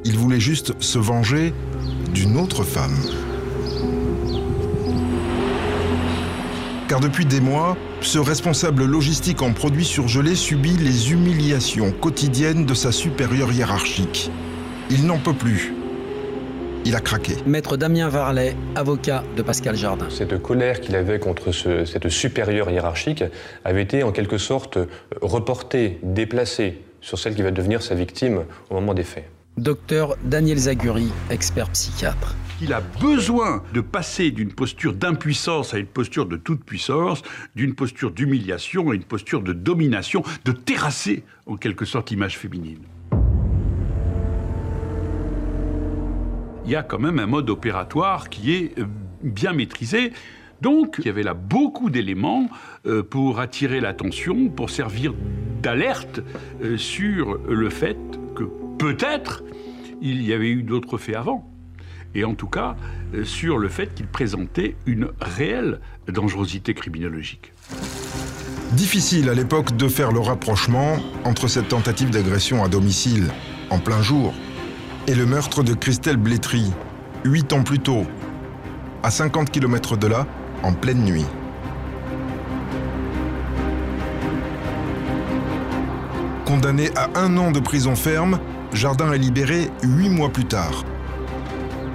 Il voulait juste se venger d'une autre femme. Car depuis des mois, ce responsable logistique en produits surgelés subit les humiliations quotidiennes de sa supérieure hiérarchique. Il n'en peut plus. Il a craqué. Maître Damien Varlet, avocat de Pascal Jardin. Cette colère qu'il avait contre ce- cette supérieure hiérarchique avait été en quelque sorte reportée, déplacée sur celle qui va devenir sa victime au moment des faits. Docteur Daniel Zaguri, expert psychiatre. Il a besoin de passer d'une posture d'impuissance à une posture de toute puissance, d'une posture d'humiliation à une posture de domination, de terrasser en quelque sorte l'image féminine. Il y a quand même un mode opératoire qui est euh, bien maîtrisé. Donc, il y avait là beaucoup d'éléments euh, pour attirer l'attention, pour servir d'alerte euh, sur le fait que peut-être il y avait eu d'autres faits avant et en tout cas sur le fait qu'il présentait une réelle dangerosité criminologique. Difficile à l'époque de faire le rapprochement entre cette tentative d'agression à domicile, en plein jour, et le meurtre de Christelle Blétry, huit ans plus tôt, à 50 km de là, en pleine nuit. Condamné à un an de prison ferme, Jardin est libéré huit mois plus tard,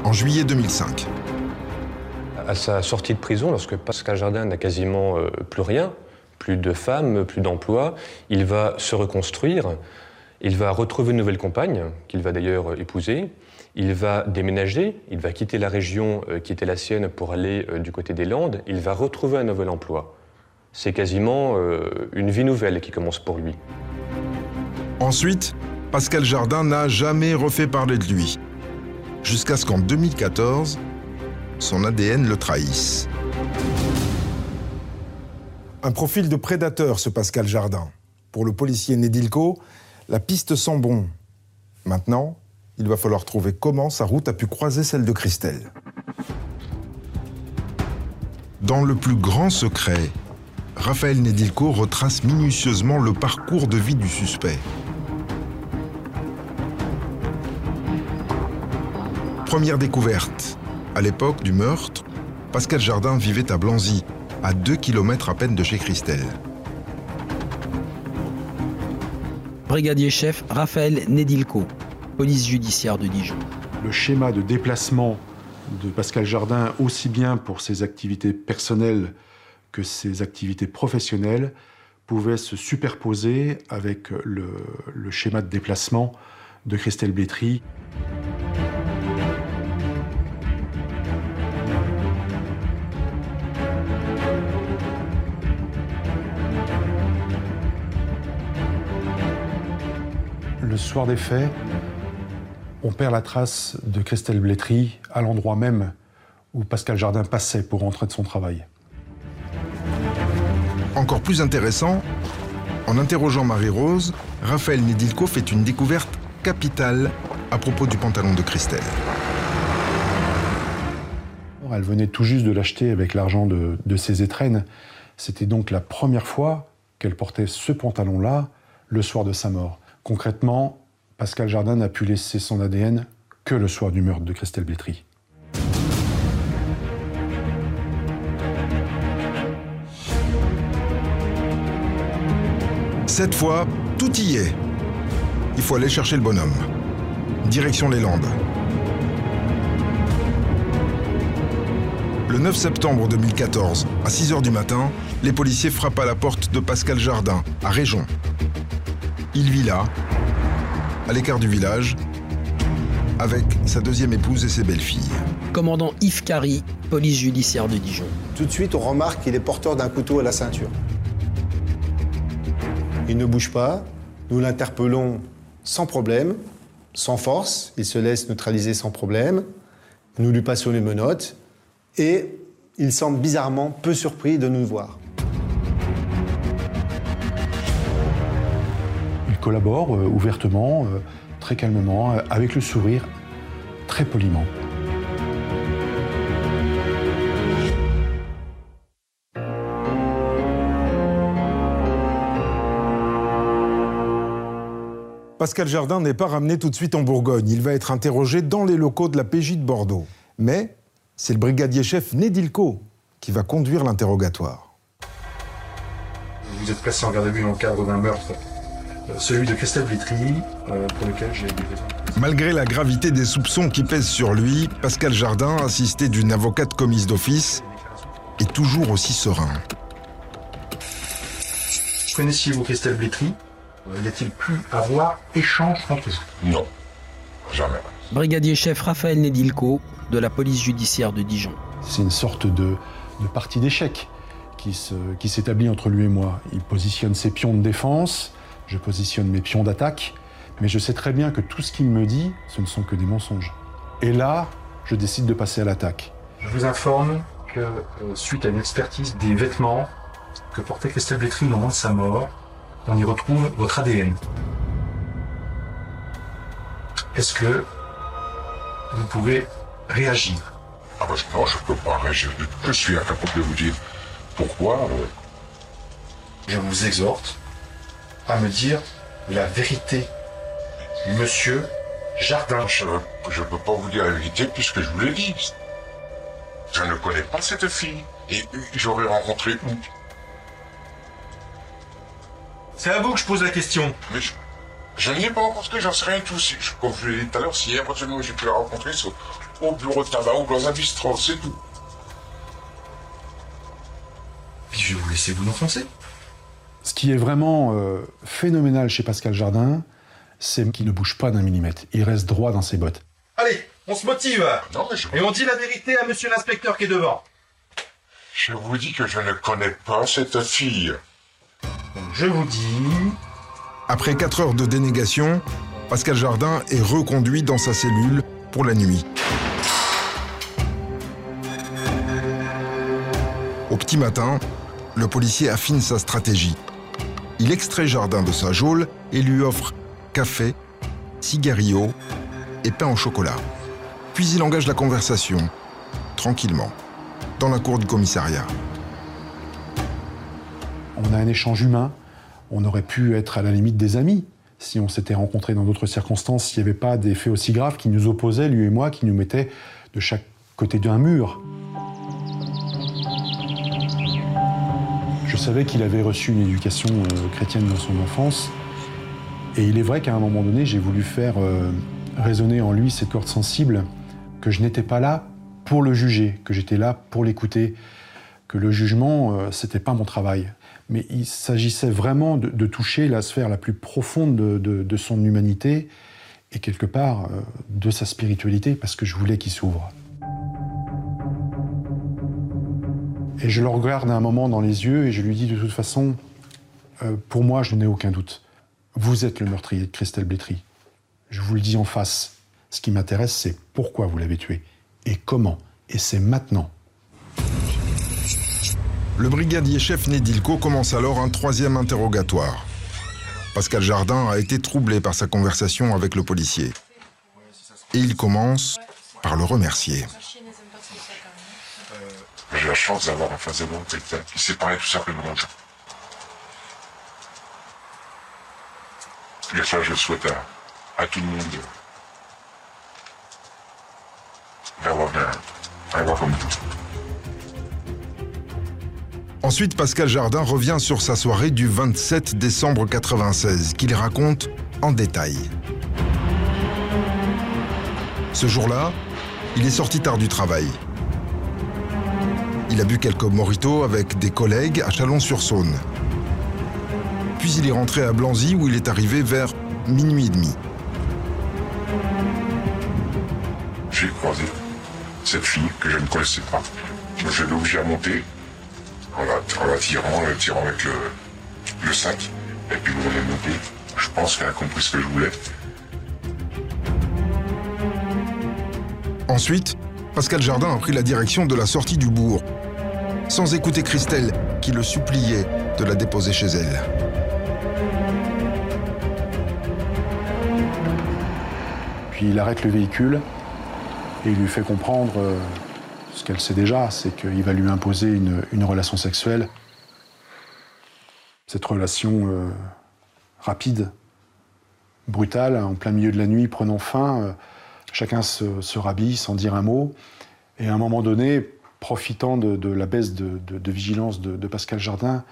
en juillet 2005. À sa sortie de prison, lorsque Pascal Jardin n'a quasiment euh, plus rien, plus de femmes, plus d'emploi, il va se reconstruire, il va retrouver une nouvelle compagne, qu'il va d'ailleurs euh, épouser, il va déménager, il va quitter la région euh, qui était la sienne pour aller euh, du côté des Landes, il va retrouver un nouvel emploi. C'est quasiment une vie nouvelle qui commence pour lui. Ensuite, Pascal Jardin n'a jamais refait parler de lui, jusqu'à ce qu'en 2014, son ADN le trahisse. Un profil de prédateur, ce Pascal Jardin. Pour le policier Nedilko, la piste sent bon. Maintenant, il va falloir trouver comment sa route a pu croiser celle de Christelle. Dans le plus grand secret, Raphaël Nedilko retrace minutieusement le parcours de vie du suspect. Première découverte. À l'époque du meurtre, Pascal Jardin vivait à Blanzy, à 2 km à peine de chez Christelle. Brigadier chef Raphaël Nedilko, police judiciaire de Dijon. Le schéma de déplacement de Pascal Jardin, aussi bien pour ses activités personnelles que ses activités professionnelles, pouvait se superposer avec le, schéma de déplacement de Christelle Blétry. Le soir des faits, on perd la trace de Christelle Blétry à l'endroit même où Pascal Jardin passait pour rentrer de son travail. Encore plus intéressant, en interrogeant Marie-Rose, Raphaël Nedilko fait une découverte capitale à propos du pantalon de Christelle. Elle venait tout juste de l'acheter avec l'argent de, de ses étrennes. C'était donc la première fois qu'elle portait ce pantalon-là le soir de sa mort. Concrètement, Pascal Jardin n'a pu laisser son ADN que le soir du meurtre de Christelle Blétry. Cette fois, tout y est. Il faut aller chercher le bonhomme. Direction les Landes. Le 9 septembre 2014, à 6 h du matin, les policiers frappent à la porte de Pascal Jardin, à Réjon. Il vit là, à l'écart du village, avec sa deuxième épouse et ses belles-filles. Commandant Yves Carry, police judiciaire de Dijon. Tout de suite, on remarque qu'il est porteur d'un couteau à la ceinture. Il ne bouge pas. Nous l'interpellons sans problème, sans force. Il se laisse neutraliser sans problème. Nous lui passons les menottes et il semble bizarrement peu surpris de nous voir. Collabore euh, ouvertement, euh, très calmement, avec le sourire, très poliment. Pascal Jardin n'est pas ramené tout de suite en Bourgogne. Il va être interrogé dans les locaux de la PJ de Bordeaux. Mais c'est le brigadier chef Nedilko qui va conduire l'interrogatoire. Vous êtes placé en garde à vue dans le cadre d'un meurtre, euh, celui de Christelle Vitry, euh, pour lequel j'ai des raisons. Malgré la gravité des soupçons qui pèsent sur lui, Pascal Jardin, assisté d'une avocate commise d'office, est toujours aussi serein. Connaissiez-vous Christelle Vitry? Y a-t-il pu avoir échange entre vous? Non, jamais. Brigadier chef Raphaël Nedilko de la police judiciaire de Dijon. C'est une sorte de, de partie d'échecs qui, se, qui s'établit entre lui et moi. Il positionne ses pions de défense, je positionne mes pions d'attaque, mais je sais très bien que tout ce qu'il me dit, ce ne sont que des mensonges. Et là, je décide de passer à l'attaque. Je vous informe que, euh, suite à une expertise des vêtements que portait Christelle Blétry au moment de sa mort, on y retrouve votre ADN. Est-ce que vous pouvez réagir? Ah bah non, je peux pas réagir du tout. Je suis incapable de vous dire pourquoi. euh, Je vous exhorte à me dire la vérité. Monsieur Jardin. Je ne peux pas vous dire la vérité puisque je vous l'ai dit. Je ne connais pas cette fille. Et j'aurais rencontré où? C'est à vous que je pose la question. Mais je, je ne l'ai pas rencontré, j'en sais rien tout. Si- je- Comme je l'ai dit tout à l'heure, si éventuellement j'ai pu la rencontrer, c'est au- au bureau de tabac ou dans un bistrot, c'est tout. Puis je vais vous laisser vous enfoncer. Ce qui est vraiment euh, phénoménal chez Pascal Jardin, c'est qu'il ne bouge pas d'un millimètre. Il reste droit dans ses bottes. Allez, on se motive Non, mais je, et on dit la vérité à monsieur l'inspecteur qui est devant. je vous dis que je ne connais pas cette fille. Je vous dis. Après 4 heures de dénégation, Pascal Jardin est reconduit dans sa cellule pour la nuit. Au petit matin, le policier affine sa stratégie. Il extrait Jardin de sa geôle et lui offre café, cigarillo et pain au chocolat. Puis il engage la conversation, tranquillement, dans la cour du commissariat. On a un échange humain. On aurait pu être à la limite des amis si on s'était rencontrés dans d'autres circonstances, s'il n'y avait pas des faits aussi graves qui nous opposaient, lui et moi, qui nous mettaient de chaque côté d'un mur. Je savais qu'il avait reçu une éducation euh, chrétienne dans son enfance. Et il est vrai qu'à un moment donné, j'ai voulu faire euh, résonner en lui cette corde sensible, que je n'étais pas là pour le juger, que j'étais là pour l'écouter, que le jugement, euh, c'était pas mon travail. Mais il s'agissait vraiment de, toucher la sphère la plus profonde de, son humanité et quelque part de sa spiritualité, parce que je voulais qu'il s'ouvre. Et je le regarde un moment dans les yeux et je lui dis de toute façon, euh, pour moi, je n'ai aucun doute. Vous êtes le meurtrier de Christelle Blétry. Je vous le dis en face. Ce qui m'intéresse, c'est pourquoi vous l'avez tué et comment. Et c'est maintenant. Le brigadier chef Nedilko commence alors un troisième interrogatoire. Pascal Jardin a été troublé par sa conversation avec le policier. Et il commence par le remercier. J'ai la chance d'avoir en face de moi quelqu'un qui sait parler tout simplement. Et ça, je souhaite à, tout le monde d'avoir roi comme vous. Ensuite, Pascal Jardin revient sur sa soirée du 27 décembre 96, qu'il raconte en détail. Ce jour-là, il est sorti tard du travail. Il a bu quelques mojitos avec des collègues à Chalon-sur-Saône. Puis il est rentré à Blanzy où il est arrivé vers minuit et demi. J'ai croisé cette fille que je ne connaissais pas. Je l'ai obligé à monter en la, en la tirant, en la tirant avec le, le sac. Et puis on est monté. Je pense qu'elle a compris ce que je voulais. Ensuite, Pascal Jardin a pris la direction de la sortie du bourg, sans écouter Christelle qui le suppliait de la déposer chez elle. Puis il arrête le véhicule et il lui fait comprendre euh, ce qu'elle sait déjà, c'est qu'il va lui imposer une, relation sexuelle. Cette relation euh, rapide, brutale, en plein milieu de la nuit, prenant fin, euh, chacun se, se rhabille sans dire un mot. Et à un moment donné, profitant de, la baisse de, vigilance de, Pascal Jardin,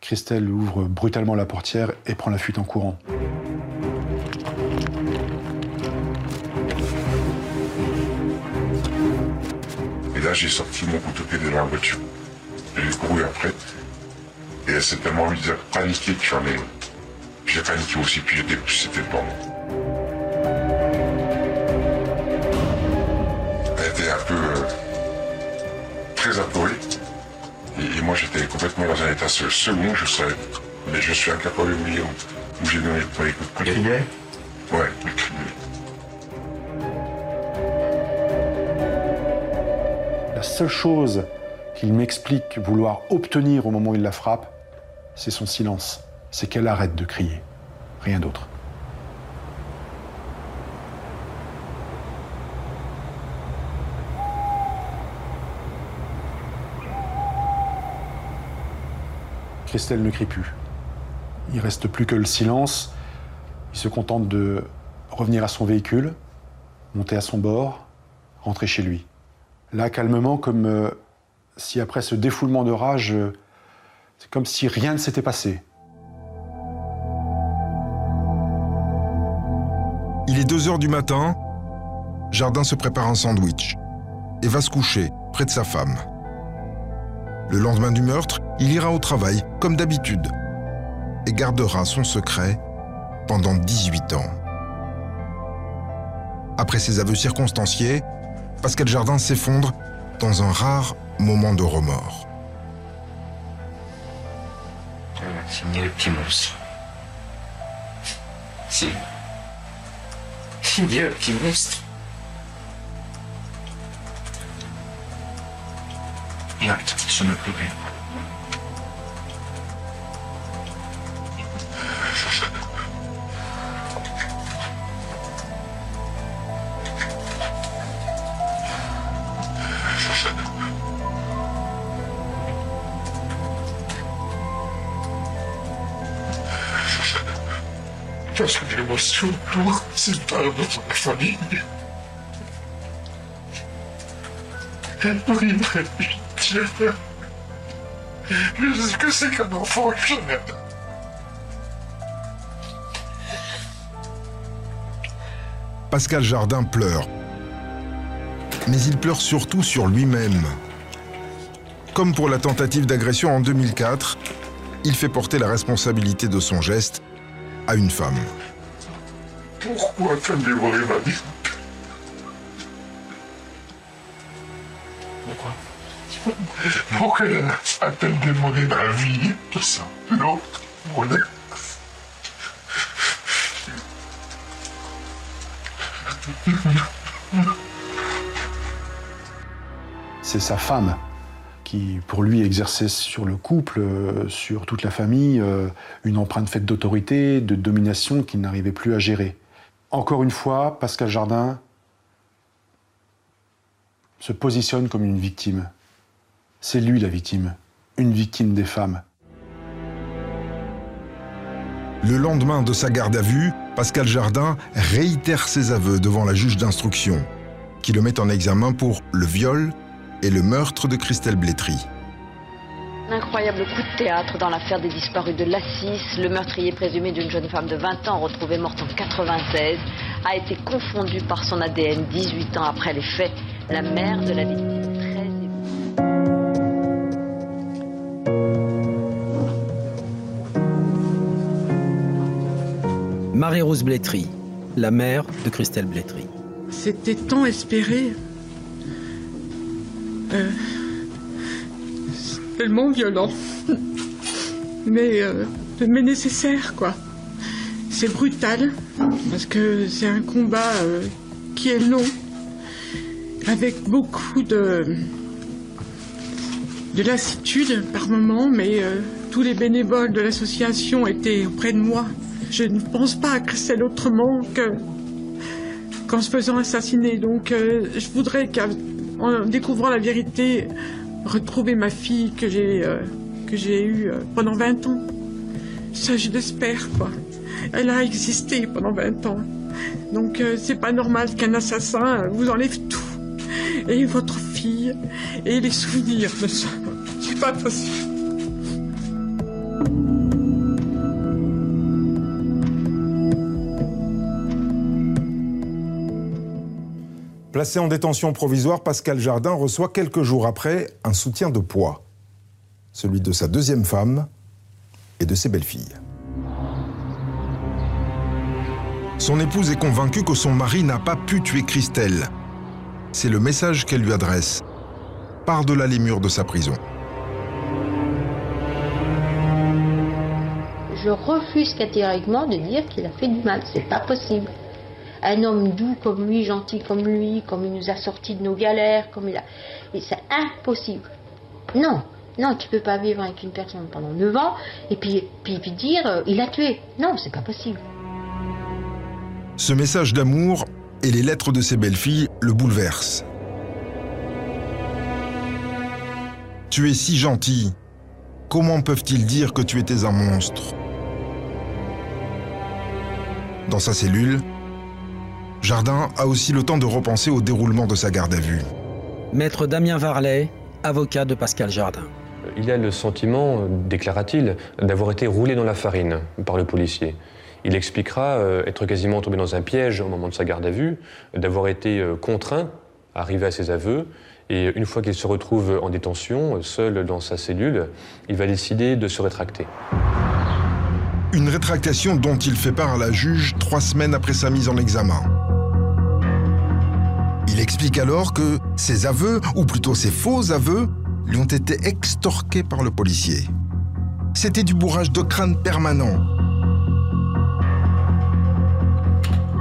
Christelle ouvre brutalement la portière et prend la fuite en courant. Et là, j'ai sorti mon couteau pied de la voiture. Et j'ai couru après. Et elle s'est tellement mise à paniquer que j'en ai. J'ai paniqué aussi, puis j'étais, c'était devant moi. Très. Et, et moi, j'étais complètement dans un état se- second, je savais. Mais je suis incapable dire où, j'ai donné le premier coup de couteau. Ouais, crinet. La seule chose qu'il m'explique vouloir obtenir au moment où il la frappe, c'est son silence. C'est qu'elle arrête de crier. Rien d'autre. Christelle ne crie plus. Il reste plus que le silence. Il se contente de revenir à son véhicule, monter à son bord, rentrer chez lui. Là, calmement, comme euh, si après ce défoulement de rage, euh, c'est comme si rien ne s'était passé. Il est 2 heures du matin. Jardin se prépare un sandwich et va se coucher près de sa femme. Le lendemain du meurtre, il ira au travail, comme d'habitude, et gardera son secret pendant 18 ans. Après ses aveux circonstanciés, Pascal Jardin s'effondre dans un rare moment de remords. Le petit monstre. C'est mieux le petit monstre. Me pleurer. Lourde, c'est pas la famille. Pitié. Mais est-ce que c'est qu'un enfant Pascal Jardin pleure. Mais il pleure surtout sur lui-même. Comme pour la tentative d'agression en 2004, il fait porter la responsabilité de son geste à une femme. Pourquoi t'as dévoré ma vie Pourquoi Pourquoi a-t-elle demandé ma vie de ça L'autre, mon ex. C'est sa femme qui, pour lui, exerçait sur le couple, euh, sur toute la famille, euh, une empreinte faite d'autorité, de domination qu'il n'arrivait plus à gérer. Encore une fois, Pascal Jardin se positionne comme une victime. C'est lui la victime, une victime des femmes. Le lendemain de sa garde à vue, Pascal Jardin réitère ses aveux devant la juge d'instruction, qui le met en examen pour le viol et le meurtre de Christelle Blétry. Un incroyable coup de théâtre dans l'affaire des disparus de Lassis. Le meurtrier présumé d'une jeune femme de 20 ans retrouvée morte en 96 a été confondu par son ADN 18 ans après les faits. La mère de la victime. Marie-Rose Blétry, la mère de Christelle Blétry. C'était tant espéré. Euh, violent. Mais, euh, mais nécessaire, quoi. C'est brutal, parce que c'est un combat euh, qui est long, avec beaucoup de, de lassitude par moment, mais euh, tous les bénévoles de l'association étaient auprès de moi. Je ne pense pas à Christelle autrement que qu'en se faisant assassiner. Donc je voudrais qu'en découvrant la vérité, retrouver ma fille que j'ai euh, eue euh, pendant 20 ans. Ça, je l'espère, quoi. Elle a existé pendant 20 ans. Donc euh, c'est pas normal qu'un assassin vous enlève tout. Et votre fille, et les souvenirs de ça. C'est pas possible. Placé en détention provisoire, Pascal Jardin reçoit quelques jours après un soutien de poids, celui de sa deuxième femme et de ses belles-filles. Son épouse est convaincue que son mari n'a pas pu tuer Christelle. C'est le message qu'elle lui adresse, par-delà les murs de sa prison. Je refuse catégoriquement de dire qu'il a fait du mal. C'est pas possible. Un homme doux comme lui, gentil comme lui, comme il nous a sortis de nos galères, comme il a. et C'est impossible. Non, non, tu peux pas vivre avec une personne pendant 9 ans et puis, puis, puis dire euh, il a tué. Non, c'est pas possible. Ce message d'amour et les lettres de ses belles-filles le bouleversent. Tu es si gentil. Comment peuvent-ils dire que tu étais un monstre? Dans sa cellule, Jardin a aussi le temps de repenser au déroulement de sa garde à vue. Maître Damien Varlet, avocat de Pascal Jardin. Il a le sentiment, déclara-t-il, d'avoir été roulé dans la farine par le policier. Il expliquera euh, être quasiment tombé dans un piège au moment de sa garde à vue, d'avoir été euh, contraint à arriver à ses aveux. Et une fois qu'il se retrouve en détention, seul dans sa cellule, il va décider de se rétracter. Une rétractation dont il fait part à la juge trois semaines après sa mise en examen. Il explique alors que ses aveux, ou plutôt ses faux aveux, lui ont été extorqués par le policier. C'était du bourrage de crâne permanent.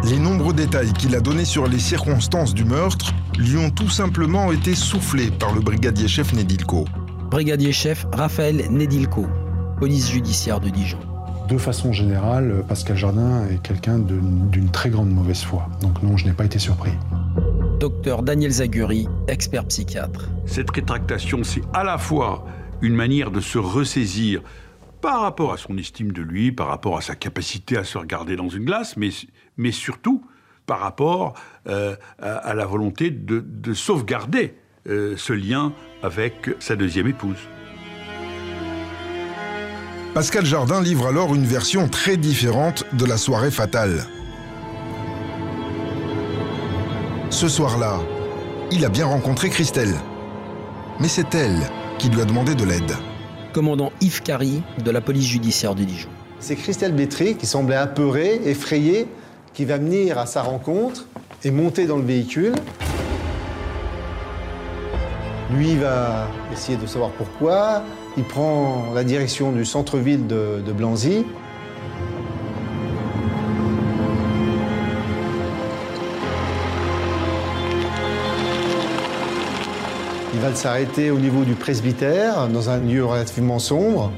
Les nombreux détails qu'il a donnés sur les circonstances du meurtre lui ont tout simplement été soufflés par le brigadier chef Nedilko. Brigadier chef Raphaël Nedilko, police judiciaire de Dijon. De façon générale, Pascal Jardin est quelqu'un d'une très grande mauvaise foi. Donc non, je n'ai pas été surpris. Docteur Daniel Zaguri, expert psychiatre. Cette rétractation, c'est à la fois une manière de se ressaisir par rapport à son estime de lui, par rapport à sa capacité à se regarder dans une glace, mais, mais surtout par rapport euh, à, à, la volonté de, de sauvegarder euh, ce lien avec sa deuxième épouse. Pascal Jardin livre alors une version très différente de la soirée fatale. Ce soir-là, il a bien rencontré Christelle. Mais c'est elle qui lui a demandé de l'aide. Commandant Yves Carry de la police judiciaire de Dijon. C'est Christelle Bétry qui semblait apeurée, effrayée, qui va venir à sa rencontre et monter dans le véhicule. Lui va essayer de savoir pourquoi. Il prend la direction du centre-ville de, de Blanzy. Va s'arrêter au niveau du presbytère, dans un lieu relativement sombre.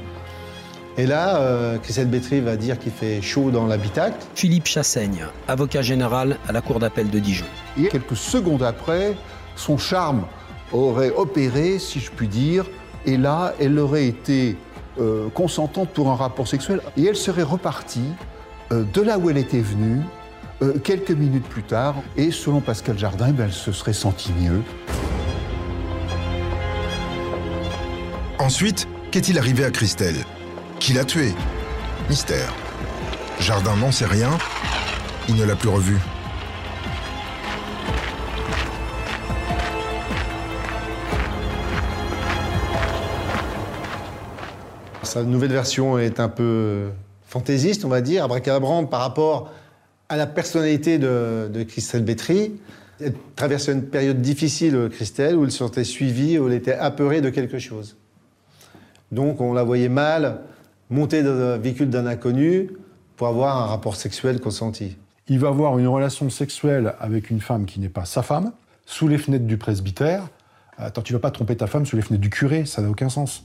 Et là, euh, Christelle Bétry va dire qu'il fait chaud dans l'habitacle. Philippe Chassaigne, avocat général à la Cour d'appel de Dijon. Et quelques secondes après, son charme aurait opéré, si je puis dire, et là, elle aurait été euh, consentante pour un rapport sexuel, et elle serait repartie euh, de là où elle était venue, euh, quelques minutes plus tard, et selon Pascal Jardin, ben, elle se serait sentie mieux. Ensuite, qu'est-il arrivé à Christelle? Qui l'a tuée? Mystère. Jardin n'en sait rien, il ne l'a plus revue. Sa nouvelle version est un peu fantaisiste, on va dire, abracadabrante par rapport à la personnalité de, de Christelle Bétry. Elle traversait une période difficile, Christelle, où elle se sentait suivie, où elle était apeurée de quelque chose. Donc on la voyait mal monter dans un véhicule d'un inconnu pour avoir un rapport sexuel consenti. Il va avoir une relation sexuelle avec une femme qui n'est pas sa femme, sous les fenêtres du presbytère. Attends, tu vas pas tromper ta femme sous les fenêtres du curé, ça n'a aucun sens.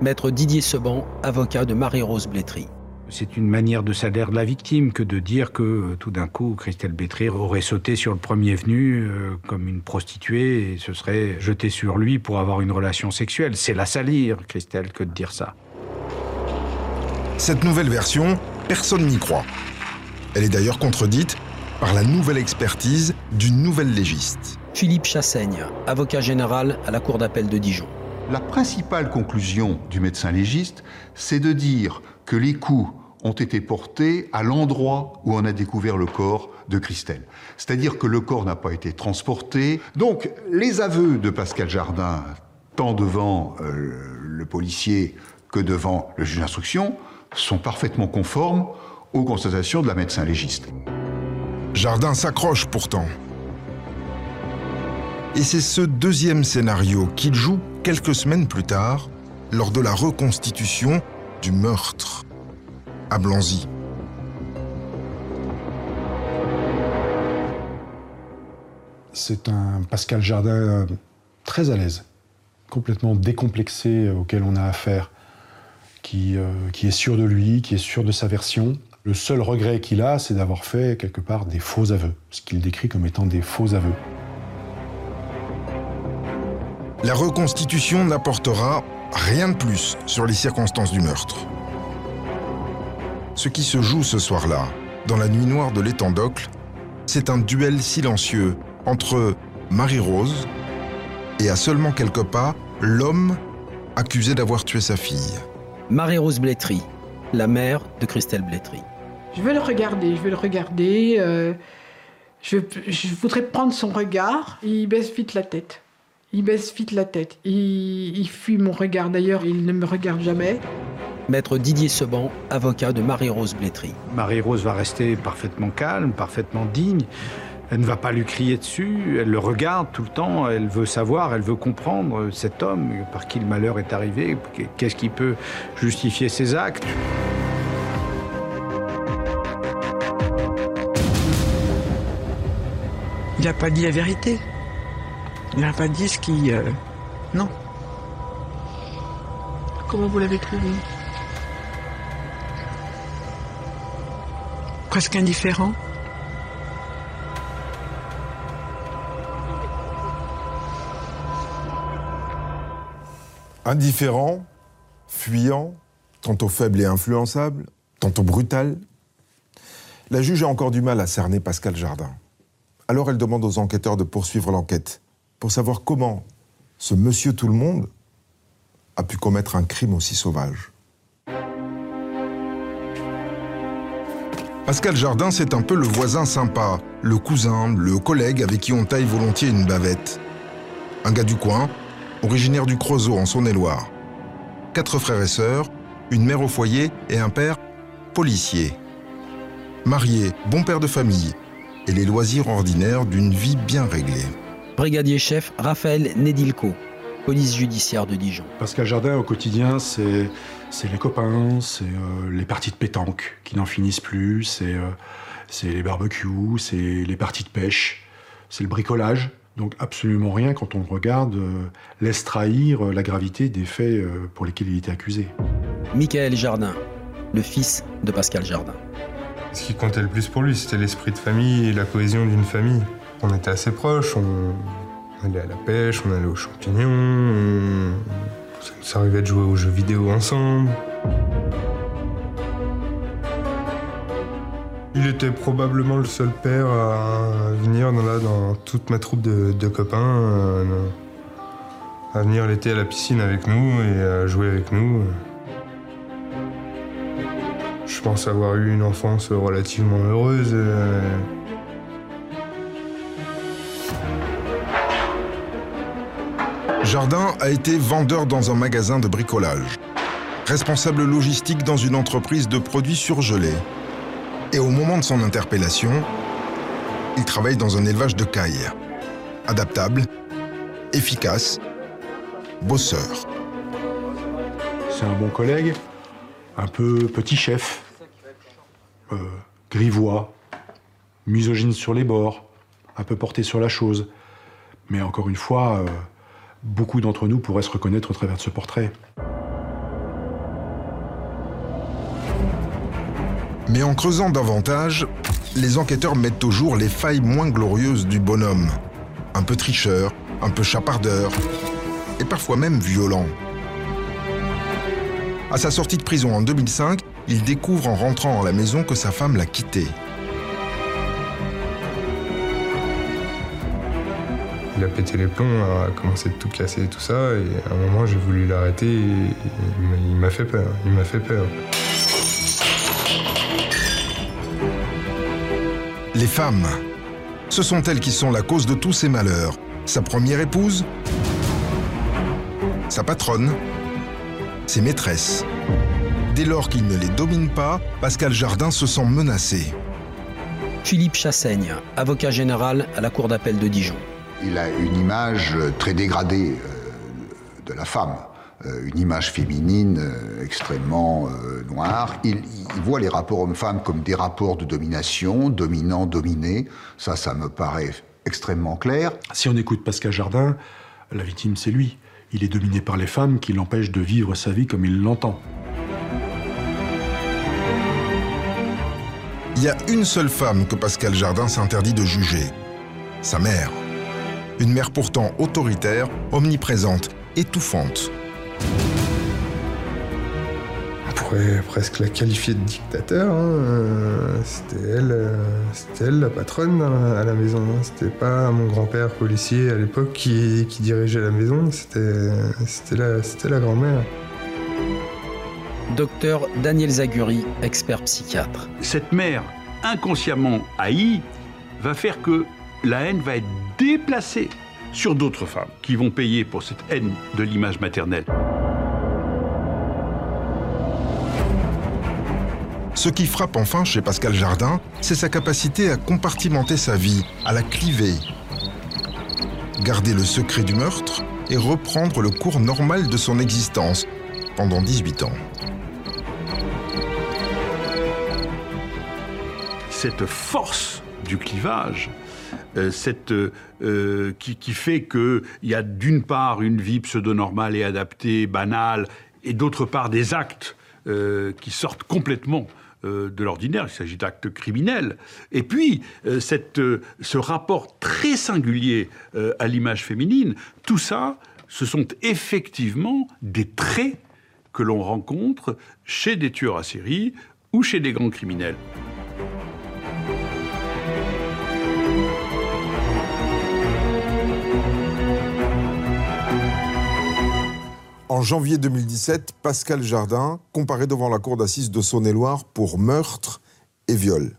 Maître Didier Seban, avocat de Marie-Rose Blétry. C'est une manière de salaire de la victime que de dire que euh, tout d'un coup, Christelle Bétry aurait sauté sur le premier venu euh, comme une prostituée et se serait jetée sur lui pour avoir une relation sexuelle. C'est la salir, Christelle, que de dire ça. Cette nouvelle version, personne n'y croit. Elle est d'ailleurs contredite par la nouvelle expertise d'une nouvelle légiste. Philippe Chassaigne, avocat général à la Cour d'appel de Dijon. La principale conclusion du médecin légiste, c'est de dire que les coups ont été portés à l'endroit où on a découvert le corps de Christelle. C'est-à-dire que le corps n'a pas été transporté. Donc les aveux de Pascal Jardin, tant devant euh, le policier que devant le juge d'instruction, sont parfaitement conformes aux constatations de la médecin légiste. Jardin s'accroche pourtant. Et c'est ce deuxième scénario qu'il joue quelques semaines plus tard, lors de la reconstitution du meurtre à Blanzy. C'est un Pascal Jardin euh, très à l'aise, complètement décomplexé euh, auquel on a affaire, qui, euh, qui est sûr de lui, qui est sûr de sa version. Le seul regret qu'il a, c'est d'avoir fait quelque part des faux aveux, ce qu'il décrit comme étant des faux aveux. La reconstitution n'apportera rien de plus sur les circonstances du meurtre. Ce qui se joue ce soir-là, dans la nuit noire de l'étang d'Ocle, c'est un duel silencieux entre Marie-Rose et à seulement quelques pas, l'homme accusé d'avoir tué sa fille. Marie-Rose Blétry, la mère de Christelle Blétry. Je vais le regarder, je vais le regarder. euh, je, je voudrais prendre son regard. Il baisse vite la tête. Il baisse vite la tête. Il, il fuit mon regard d'ailleurs, il ne me regarde jamais. Maître Didier Seban, avocat de Marie-Rose Blétry. Marie-Rose va rester parfaitement calme, parfaitement digne. Elle ne va pas lui crier dessus, elle le regarde tout le temps, elle veut savoir, elle veut comprendre cet homme, par qui le malheur est arrivé, qu'est-ce qui peut justifier ses actes. Il n'a pas dit la vérité. Il n'a pas dit ce qui... euh, Non. Comment vous l'avez trouvé Presque indifférent. Indifférent, fuyant, tantôt faible et influençable, tantôt brutal. La juge a encore du mal à cerner Pascal Jardin. Alors elle demande aux enquêteurs de poursuivre l'enquête pour savoir comment ce monsieur tout le monde a pu commettre un crime aussi sauvage. Pascal Jardin, c'est un peu le voisin sympa, le cousin, le collègue avec qui on taille volontiers une bavette. Un gars du coin, originaire du Creusot en Saône-et-Loire. Quatre frères et sœurs, une mère au foyer et un père policier. Marié, bon père de famille et les loisirs ordinaires d'une vie bien réglée. Brigadier chef Raphaël Nedilko, police judiciaire de Dijon. Pascal Jardin, au quotidien, c'est c'est les copains, c'est euh, les parties de pétanque qui n'en finissent plus, c'est euh, c'est les barbecues, c'est les parties de pêche, c'est le bricolage. Donc absolument rien, quand on le regarde, euh, laisse trahir euh, la gravité des faits euh, pour lesquels il était accusé. Michael Jardin, le fils de Pascal Jardin. Ce qui comptait le plus pour lui, c'était l'esprit de famille et la cohésion d'une famille. On était assez proches, on allait à la pêche, on allait aux champignons, on... ça nous arrivait de jouer aux jeux vidéo ensemble. Il était probablement le seul père à venir dans, dans toute ma troupe de, copains, à venir l'été à la piscine avec nous et à jouer avec nous. Je pense avoir eu une enfance relativement heureuse. euh. Jardin a été vendeur dans un magasin de bricolage, responsable logistique dans une entreprise de produits surgelés. Et au moment de son interpellation, il travaille dans un élevage de cailles. Adaptable, efficace, bosseur. C'est un bon collègue, un peu petit chef, euh, grivois, misogyne sur les bords, un peu porté sur la chose. Mais encore une fois, euh, beaucoup d'entre nous pourraient se reconnaître au travers de ce portrait. Mais en creusant davantage, les enquêteurs mettent au jour les failles moins glorieuses du bonhomme. Un peu tricheur, un peu chapardeur, et parfois même violent. À sa sortie de prison en 2005, il découvre en rentrant à la maison que sa femme l'a quitté. Il a pété les plombs, a commencé de tout casser et tout ça, et à un moment j'ai voulu l'arrêter et il m'a fait peur, il m'a fait peur. Les femmes, ce sont elles qui sont la cause de tous ces malheurs. Sa première épouse, sa patronne, ses maîtresses. Dès lors qu'il ne les domine pas, Pascal Jardin se sent menacé. Philippe Chassaigne, avocat général à la Cour d'appel de Dijon. Il a une image très dégradée euh, de la femme, euh, une image féminine euh, extrêmement noire. Il, il, voit les rapports hommes-femmes comme des rapports de domination, dominant-dominé. Ça, ça me paraît extrêmement clair. Si on écoute Pascal Jardin, la victime, c'est lui. Il est dominé par les femmes qui l'empêchent de vivre sa vie comme il l'entend. Il y a une seule femme que Pascal Jardin s'interdit de juger, sa mère. Une mère pourtant autoritaire, omniprésente, étouffante. On pourrait presque la qualifier de dictateur. Hein. C'était elle, euh, c'était elle la patronne à la maison. Hein. C'était pas mon grand-père policier à l'époque qui, qui, dirigeait la maison. C'était, c'était la, c'était la grand-mère. Docteur Daniel Zaguri, expert psychiatre. Cette mère inconsciemment haïe va faire que la haine va être déplacée sur d'autres femmes qui vont payer pour cette haine de l'image maternelle. Ce qui frappe enfin chez Pascal Jardin, c'est sa capacité à compartimenter sa vie, à la cliver, garder le secret du meurtre et reprendre le cours normal de son existence pendant 18 ans. cette force du clivage, cette, euh, qui, qui, fait qu'il y a d'une part une vie pseudo-normale et adaptée, banale, et d'autre part des actes euh, qui sortent complètement de l'ordinaire, il s'agit d'actes criminels. Et puis, cette, ce rapport très singulier à l'image féminine, tout ça, ce sont effectivement des traits que l'on rencontre chez des tueurs à série ou chez des grands criminels. En janvier 2017, Pascal Jardin comparaît devant la cour d'assises de Saône-et-Loire pour meurtre et viol.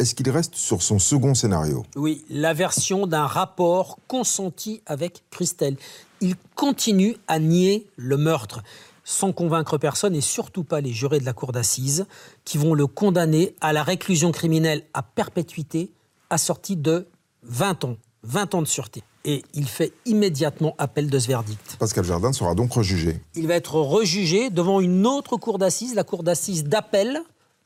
Est-ce qu'il reste sur son second scénario? Oui, la version d'un rapport consenti avec Christelle. Il continue à nier le meurtre, sans convaincre personne et surtout pas les jurés de la cour d'assises, qui vont le condamner à la réclusion criminelle à perpétuité, assortie de 20 ans, 20 ans de sûreté et il fait immédiatement appel de ce verdict. Pascal Jardin sera donc rejugé. Il va être rejugé devant une autre cour d'assises, la cour d'assises d'appel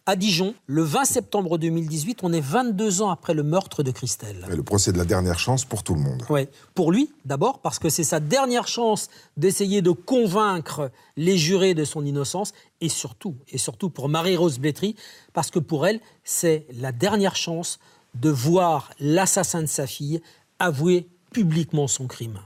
à Dijon, le 20 septembre 2018. On est 22 ans après le meurtre de Christelle. Et le procès de la dernière chance pour tout le monde. Oui, pour lui d'abord, parce que c'est sa dernière chance d'essayer de convaincre les jurés de son innocence, et surtout, et surtout pour Marie-Rose Blétry, parce que pour elle, c'est la dernière chance de voir l'assassin de sa fille avouer publiquement son crime.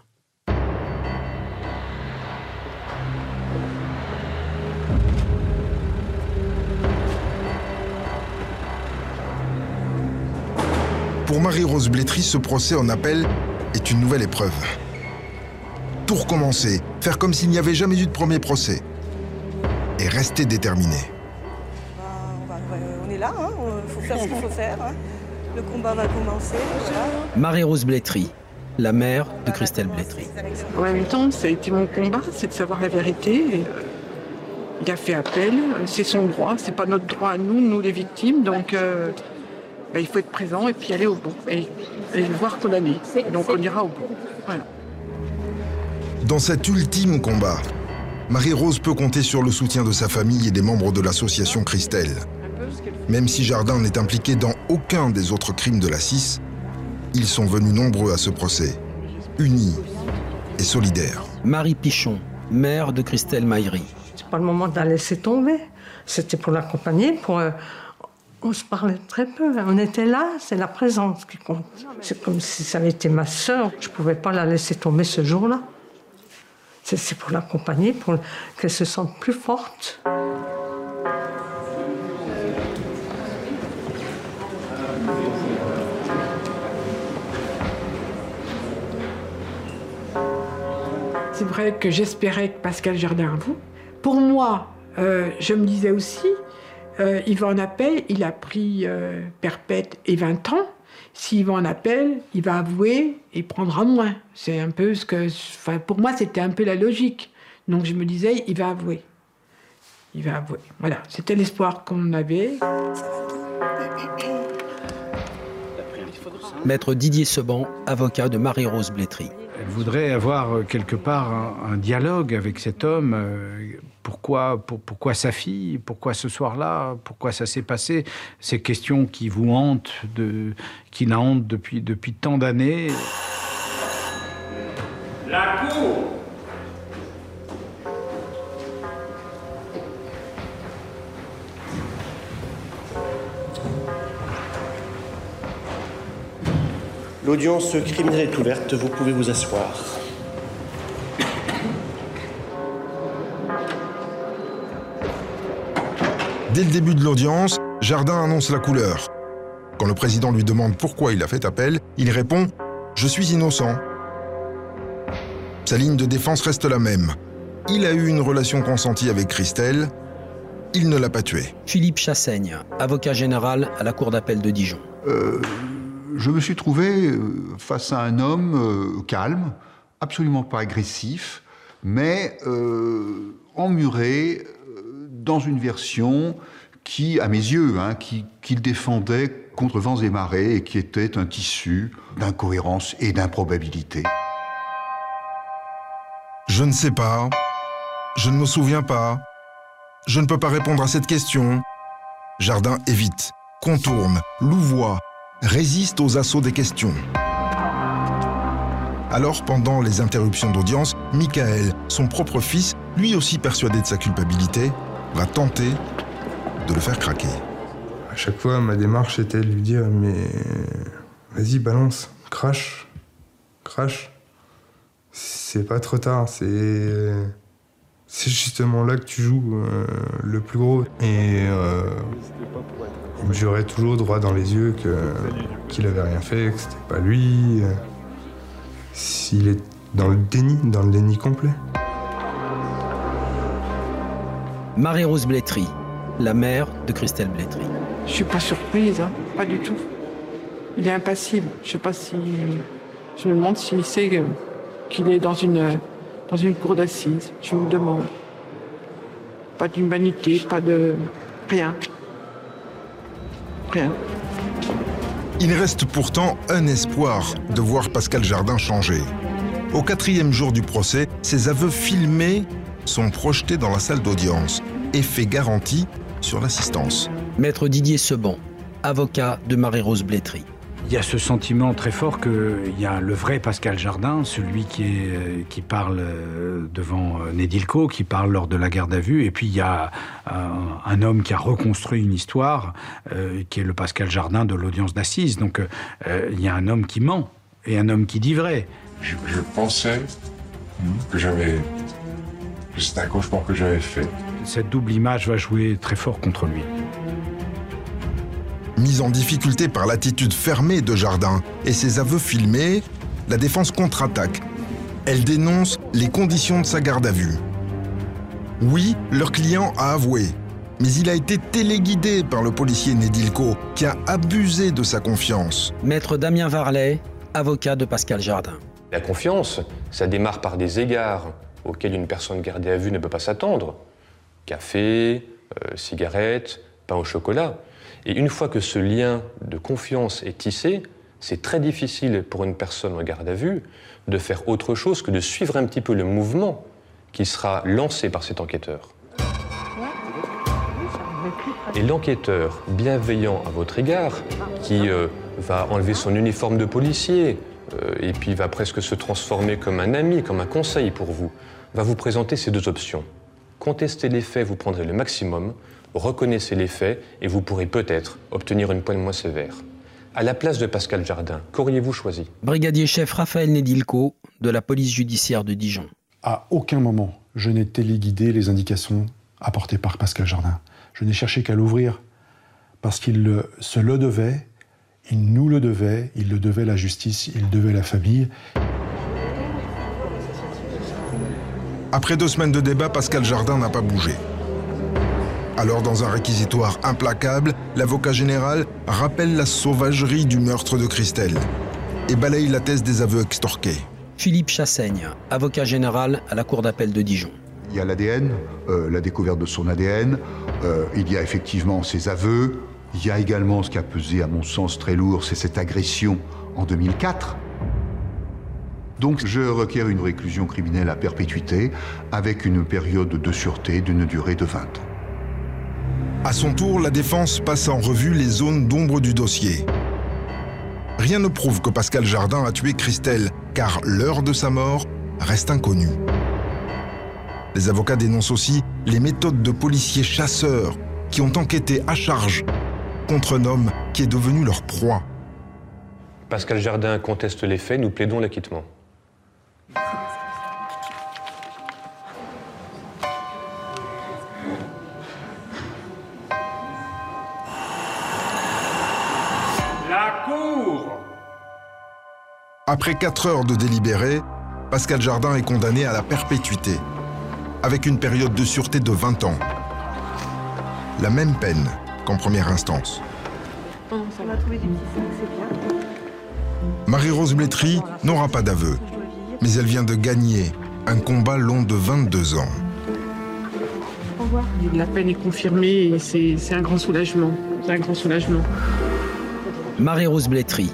Pour Marie-Rose Blétry, ce procès en appel est une nouvelle épreuve. Tout recommencer, faire comme s'il n'y avait jamais eu de premier procès. Et rester déterminé. On est là, il hein, faut faire ce qu'il faut faire. Hein. Le combat va commencer. Marie-Rose Blétry, la mère de Christelle Blétry. En même temps, ça a été mon combat, c'est de savoir la vérité. Euh, il a fait appel, c'est son droit, c'est pas notre droit à nous, nous les victimes, donc euh, ben, il faut être présent et puis aller au bout et, et voir condamner. Donc on ira au bout. Voilà. Dans cet ultime combat, Marie-Rose peut compter sur le soutien de sa famille et des membres de l'association Christelle. Même si Jardin n'est impliqué dans aucun des autres crimes de la CIS, ils sont venus nombreux à ce procès, unis et solidaires. Marie Pichon, mère de Christelle Maillery. C'est pas le moment de la laisser tomber. C'était pour l'accompagner, pour. Euh, On se parlait très peu. On était là, c'est la présence qui compte. C'est comme si ça avait été ma sœur. Je ne pouvais pas la laisser tomber ce jour-là. C'est pour l'accompagner, pour qu'elle se sente plus forte. Que j'espérais que Pascal Jardin vous. Pour moi, euh, je me disais aussi, euh, il va en appel, il a pris euh, perpète et 20 ans. S'il va en appel, il va avouer et prendra moins. C'est un peu ce que. Enfin, pour moi, c'était un peu la logique. Donc je me disais, il va avouer. Il va avouer. Voilà, c'était l'espoir qu'on avait. Maître Didier Seban, avocat de Marie-Rose Blétry. Elle voudrait avoir euh, quelque part un, dialogue avec cet homme. euh, Pourquoi, pour- pourquoi sa fille? Pourquoi ce soir-là? Pourquoi ça s'est passé? Ces questions qui vous hantent, qui la hantent depuis, depuis tant d'années. L'audience criminelle est ouverte, vous pouvez vous asseoir. Dès le début de l'audience, Jardin annonce la couleur. Quand le président lui demande pourquoi il a fait appel, il répond ⁇ Je suis innocent ⁇ Sa ligne de défense reste la même. Il a eu une relation consentie avec Christelle, il ne l'a pas tuée. Philippe Chassaigne, avocat général à la Cour d'appel de Dijon. Euh, je me suis trouvé euh, face à un homme euh, calme, absolument pas agressif, mais euh, emmuré dans une version qui, à mes yeux, hein, qui- qu'il défendait contre vents et marées et qui était un tissu d'incohérence et d'improbabilité. Je ne sais pas. Je ne me souviens pas. Je ne peux pas répondre à cette question. Jardin évite, contourne, louvoie, résiste aux assauts des questions. Alors, pendant les interruptions d'audience, Michael, son propre fils, lui aussi persuadé de sa culpabilité, va tenter de le faire craquer. À chaque fois, ma démarche était de lui dire Mais vas-y, balance, crache, crache. C'est pas trop tard, c'est. C'est justement là que tu joues euh, le plus gros. Et euh, il me jurait toujours droit dans les yeux qu'il avait rien fait, que c'était pas lui. euh, S'il est dans le déni, dans le déni complet. Marie-Rose Blétry, la mère de Christelle Blétry. Je suis pas surprise, hein, pas du tout. Il est impassible. Je sais pas si. Je me demande s'il sait que- qu'il est dans une, dans une cour d'assises. Je me demande. Pas d'humanité, pas de. Rien. Rien. Il reste pourtant un espoir de voir Pascal Jardin changer. Au quatrième jour du procès, ses aveux filmés sont projetés dans la salle d'audience. Effet garanti sur l'assistance. Maître Didier Seban, avocat de Marie-Rose Blétry. Il y a ce sentiment très fort qu'il y a le vrai Pascal Jardin, celui qui, est, euh, qui parle euh, devant euh, Nedilco, qui parle lors de la garde à vue, et puis il y a un, un homme qui a reconstruit une histoire, euh, qui est le Pascal Jardin de l'audience d'assises. Donc euh, il y a un homme qui ment et un homme qui dit vrai. Je, je pensais que j'avais. c'était un cauchemar que j'avais fait. Cette double image va jouer très fort contre lui. Mise en difficulté par l'attitude fermée de Jardin et ses aveux filmés, la défense contre-attaque. Elle dénonce les conditions de sa garde à vue. Oui, leur client a avoué, mais il a été téléguidé par le policier Nedilco, qui a abusé de sa confiance. Maître Damien Varlet, avocat de Pascal Jardin. La confiance, ça démarre par des égards auxquels une personne gardée à vue ne peut pas s'attendre. Café, euh, cigarette, pain au chocolat. Et une fois que ce lien de confiance est tissé, c'est très difficile pour une personne en garde à vue de faire autre chose que de suivre un petit peu le mouvement qui sera lancé par cet enquêteur. Et l'enquêteur bienveillant à votre égard, qui euh, va enlever son uniforme de policier euh, et puis va presque se transformer comme un ami, comme un conseil pour vous, va vous présenter ces deux options. Contester les faits, vous prendrez le maximum. Reconnaissez les faits et vous pourrez peut-être obtenir une peine moins sévère. À la place de Pascal Jardin, qu'auriez-vous choisi? Brigadier chef Raphaël Nedilko de la police judiciaire de Dijon. À aucun moment, je n'ai téléguidé les indications apportées par Pascal Jardin. Je n'ai cherché qu'à l'ouvrir parce qu'il se le devait, il nous le devait, il le devait la justice, il devait la famille. Après deux semaines de débat, Pascal Jardin n'a pas bougé. Alors, dans un réquisitoire implacable, l'avocat général rappelle la sauvagerie du meurtre de Christelle et balaye la thèse des aveux extorqués. Philippe Chassaigne, avocat général à la Cour d'appel de Dijon. Il y a l'ADN, euh, la découverte de son ADN, euh, il y a effectivement ses aveux, il y a également ce qui a pesé, à mon sens, très lourd, c'est cette agression en 2004. Donc je requiers une réclusion criminelle à perpétuité avec une période de sûreté d'une durée de 20 ans. À son tour, la défense passe en revue les zones d'ombre du dossier. Rien ne prouve que Pascal Jardin a tué Christelle, car l'heure de sa mort reste inconnue. Les avocats dénoncent aussi les méthodes de policiers chasseurs qui ont enquêté à charge contre un homme qui est devenu leur proie. Pascal Jardin conteste les faits, nous plaidons l'acquittement. Après 4 heures de délibéré, Pascal Jardin est condamné à la perpétuité, avec une période de sûreté de 20 ans. La même peine qu'en première instance. Marie-Rose Blétry n'aura pas d'aveu, mais elle vient de gagner un combat long de 22 ans. La peine est confirmée et c'est c'est un grand soulagement. C'est un grand soulagement. Marie-Rose Blétry,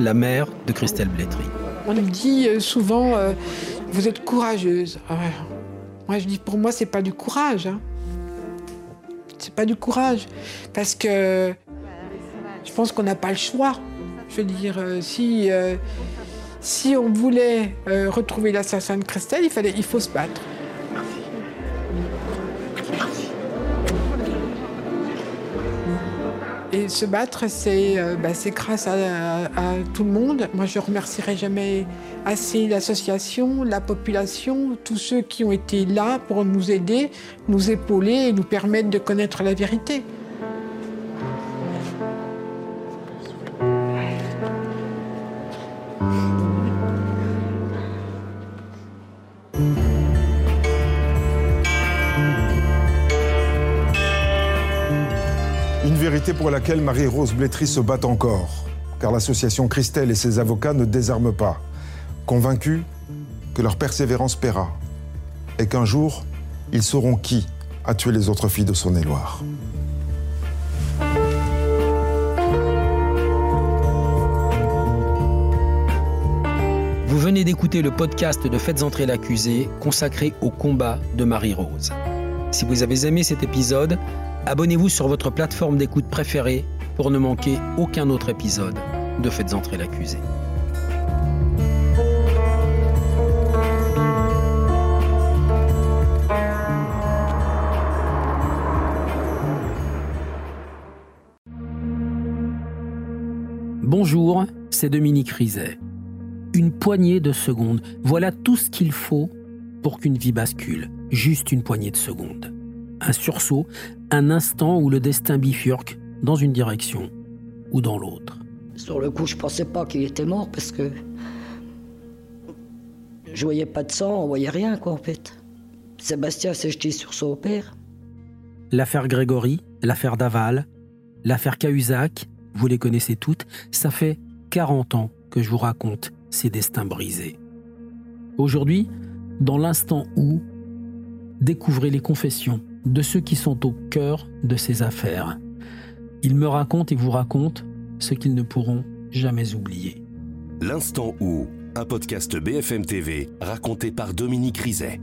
la mère de Christelle Blétry. On me dit euh, souvent, euh, vous êtes courageuse. Ah ouais. Moi, je dis, pour moi, c'est pas du courage. hein. C'est pas du courage. Parce que je pense qu'on n'a pas le choix. Je veux dire, euh, si, euh, si on voulait euh, retrouver l'assassin de Christelle, il, fallait, il faut se battre. Se battre, c'est euh, bah, grâce à- à tout le monde. Moi, je remercierai jamais assez l'association, la population, tous ceux qui ont été là pour nous aider, nous épauler et nous permettre de connaître la vérité. Laquelle Marie-Rose Blétry se bat encore, car l'association Christelle et ses avocats ne désarment pas, convaincus que leur persévérance paiera, et qu'un jour, ils sauront qui a tué les autres filles de Saône-et-Loire. Vous venez d'écouter le podcast de Faites entrer l'accusé consacré au combat de Marie-Rose. Si vous avez aimé cet épisode, abonnez-vous sur votre plateforme d'écoute préférée pour ne manquer aucun autre épisode de Faites entrer l'accusé. Bonjour, c'est Dominique Rizet. Une poignée de secondes, voilà tout ce qu'il faut pour qu'une vie bascule. Juste une poignée de secondes. Un sursaut, un instant où le destin bifurque dans une direction ou dans l'autre. Sur le coup, je pensais pas qu'il était mort parce que je voyais pas de sang, on voyait rien quoi en fait. Sébastien s'est jeté sur son père. L'affaire Grégory, l'affaire Daval, l'affaire Cahuzac, vous les connaissez toutes, ça fait 40 ans que je vous raconte ces destins brisés. Aujourd'hui, dans l'instant où, découvrez les confessions de ceux qui sont au cœur de ces affaires. Ils me racontent et vous racontent ce qu'ils ne pourront jamais oublier. L'instant où, un podcast BFM TV raconté par Dominique Rizet.